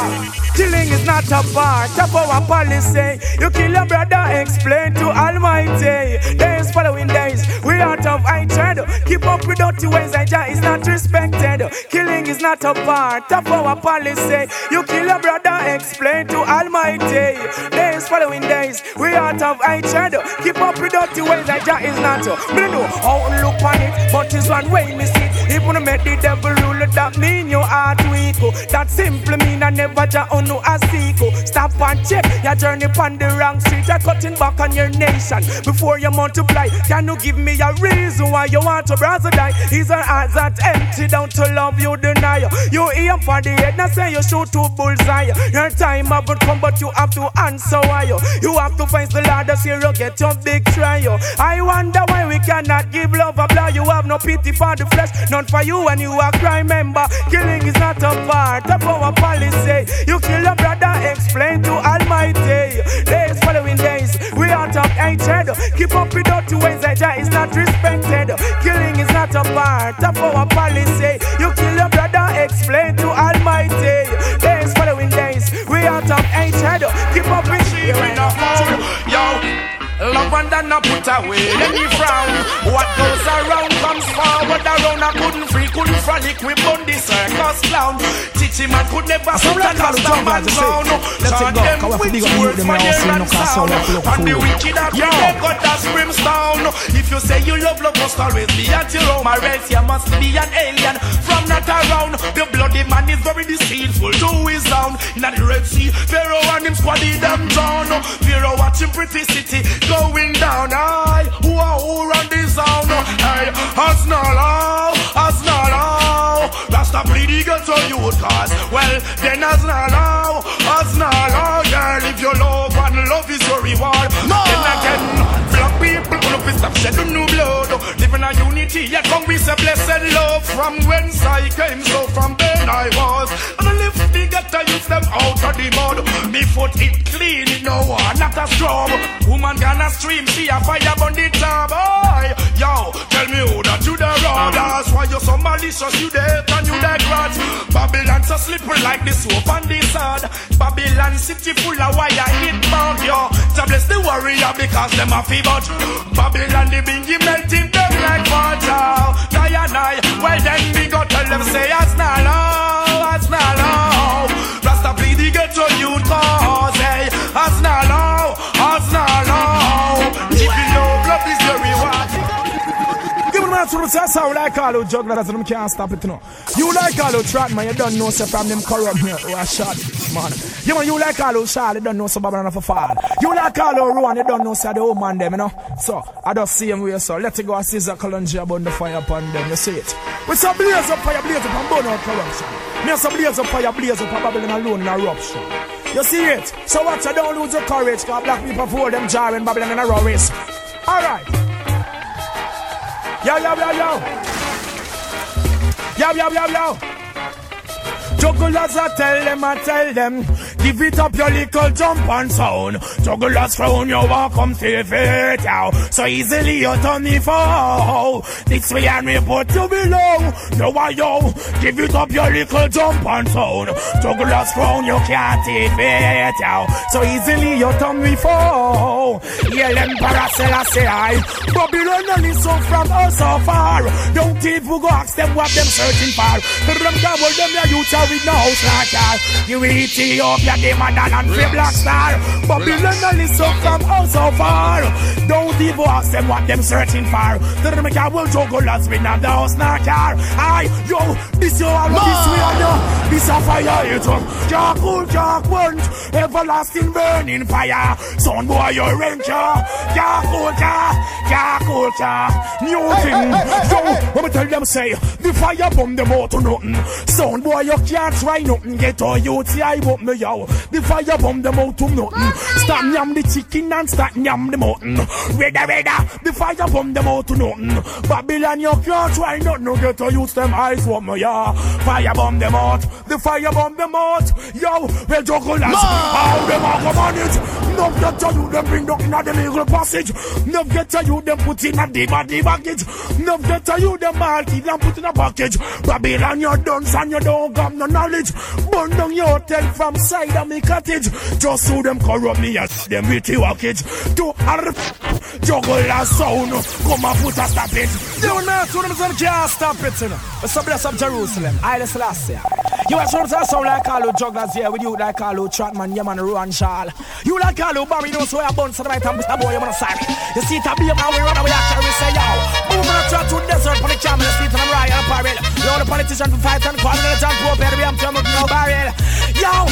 killing is not a part of our policy. You kill your brother, explain to Almighty. Days following days, we are out of hatred. Keep up with dirty ways, and is not respected. Killing is not a part of our policy. You kill your brother, explain to Almighty. Days following days, we are out of hatred. Keep up with dirty ways Jah is not. Me know how look on it, but it's one way me see. If you make the devil rule, that mean your heart weak. That simply mean I never Jah on a seek. Stop and check your journey on the wrong street. You're cutting back on your nation before you multiply. Can you give me a reason why you want to brother die? Is our heart that empty down to love you deny? You aim for the head, now say you shoot to bullseye. Your time haven't come, but you have to answer why you. Have to face the this year, you get your big trial. I wonder why we cannot give love a blow. You have no pity for the flesh, none for you and you are crime member. Killing is not a part of our policy. You kill your brother, explain to Almighty. Days following days, we out of hatred. Keep up with dirty ways, that is not respected. Killing is not a part of our policy. You kill your brother, explain to Almighty. Days following days, we out of hatred. Keep up with shit, we not Yo. Love and I put away, me frown. What goes around comes forward around. I couldn't free, couldn't frolic with Bundy circus clown. Teaching man could never sit and cast a man down. Chant them with words for their and sound. And the wicked are bring their God as brimstone. If you say you love love, must always be at your home. Or else you must be an alien from not around. The bloody man is very deceitful to his sound. In the Red Sea, Pharaoh and him squaddy them drown. Pharaoh watching pretty city going down. I who are who run this sound? Hey, has not law, has not law. Rasta bleed the ghetto youth cause. Well, then has not law, has not law. Girl, if you love and love is your reward. No. Then again, and stop shedding new blood. Living a unity, yet come with a blessed love. From whence I came, so from then I was. And I lift the ghetto youth them out of the mud. Me foot it clean, no one, not a scrub. Woman gonna stream, see a fire on the top. Boy, yo, tell me who that you the. That's why you're so malicious, you the and you the grudge. Babylon so slippery like the soap and the sod. Babylon city full of wire, hit mount, yo. To bless the warrior because them a fee but Babylon the bingy melting them like water. Diana, well then we go tell them say it's not Give them that to the test how like all who jugglers and them can't stop it, know. You like all who track, man, you don't know, say, from them corrupt, man, are shot, man. You man, you like all shot, you don't know, so Babylon for fall. You like all who run, you don't know, say, the old man them, you know. So, I just see him way, so let it go Sizzla Kalonji about the fire upon them, you see it. We say blaze up fire, blaze up and burn out corruption. Me say blaze up fire, blaze up and Babylon alone in eruption. You see it? So watch, you don't lose your courage, cause black people for them jarring Babylon in a risk. Alright. Yo, yo, yo, yo. Yo, yo, yo, yo. Jugglers, I tell them, I tell them, give it up your little jump and sound. Jugglers frown, you walk come to it, yo. So easily you turn me for This way and me put you below. No, I yo, give it up your little jump and sound. Jugglers frown, you can't take it, yo. So easily you turn me for Yeah, Emperor Selassie, I. Babylon only so from us so far. Don't even go ask them what them searching for. Them double them, their youth are with no house like that. You Ethiopia, them and and free black star. Babylon only so from us so far. Don't even ask them what them searching for. Them make a will juggle us with not the house nor car. Aye, yo, this you all this way I know. This a fire it up. Can't cool, can't quench. Everlasting burning fire. Son boy, you rank ya. Can't cool, can't, can't cool, can't. New thing. Yo, let me tell them say, the fire bomb them out to nothing. Son boy, you can't try nothing. Get all you TI up me The fire bomb them out to nothing. Oh, stop yam the chicken and start yam the mutton. Redda, redda, the fire bomb them out to nothing. Babylon, you can't try nothing. No get to use them eyes what me ya. Fire bomb them out. The fire bomb them out. Yo, well jugglers. How them a come on it. No get to you them bring in a the legal passage. No get to you them put in a the body baggage. No get to you them multi them put in a package. Babylon, you done and you don't got no knowledge. Burn down your hotel from side of me cottage. Just so them corrupt me as them with the package. To our juggle sound. Come and put a stop it. You know, to them, some can't stop it, you know. But some Jerusalem. I just last year. You are sort of sound like Carlo Jugglers here with you like Carlo Trotman, yeah man, Ruan Shaw. You like Carlo Barry, you know, so I bounce to the right and Mr. Boy, you're gonna sign You see a be about we run away, actually, we say, yo. Move on to the desert, for the camera, the street, and I'm right, and apparel. You know, the politician to fight and call, and the rope, and I'm telling no barrel. Yo,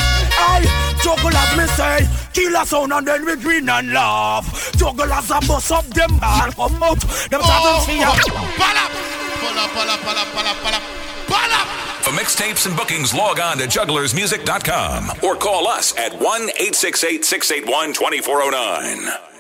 I juggle as me say, kill a sound and then we green and laugh. Juggle as a bus up them ball, come out, them oh, see ya. Up, pull up, pull up, pull up. For mixtapes and bookings, log on to jugglersmusic.com or call us at 1 868 681 2409.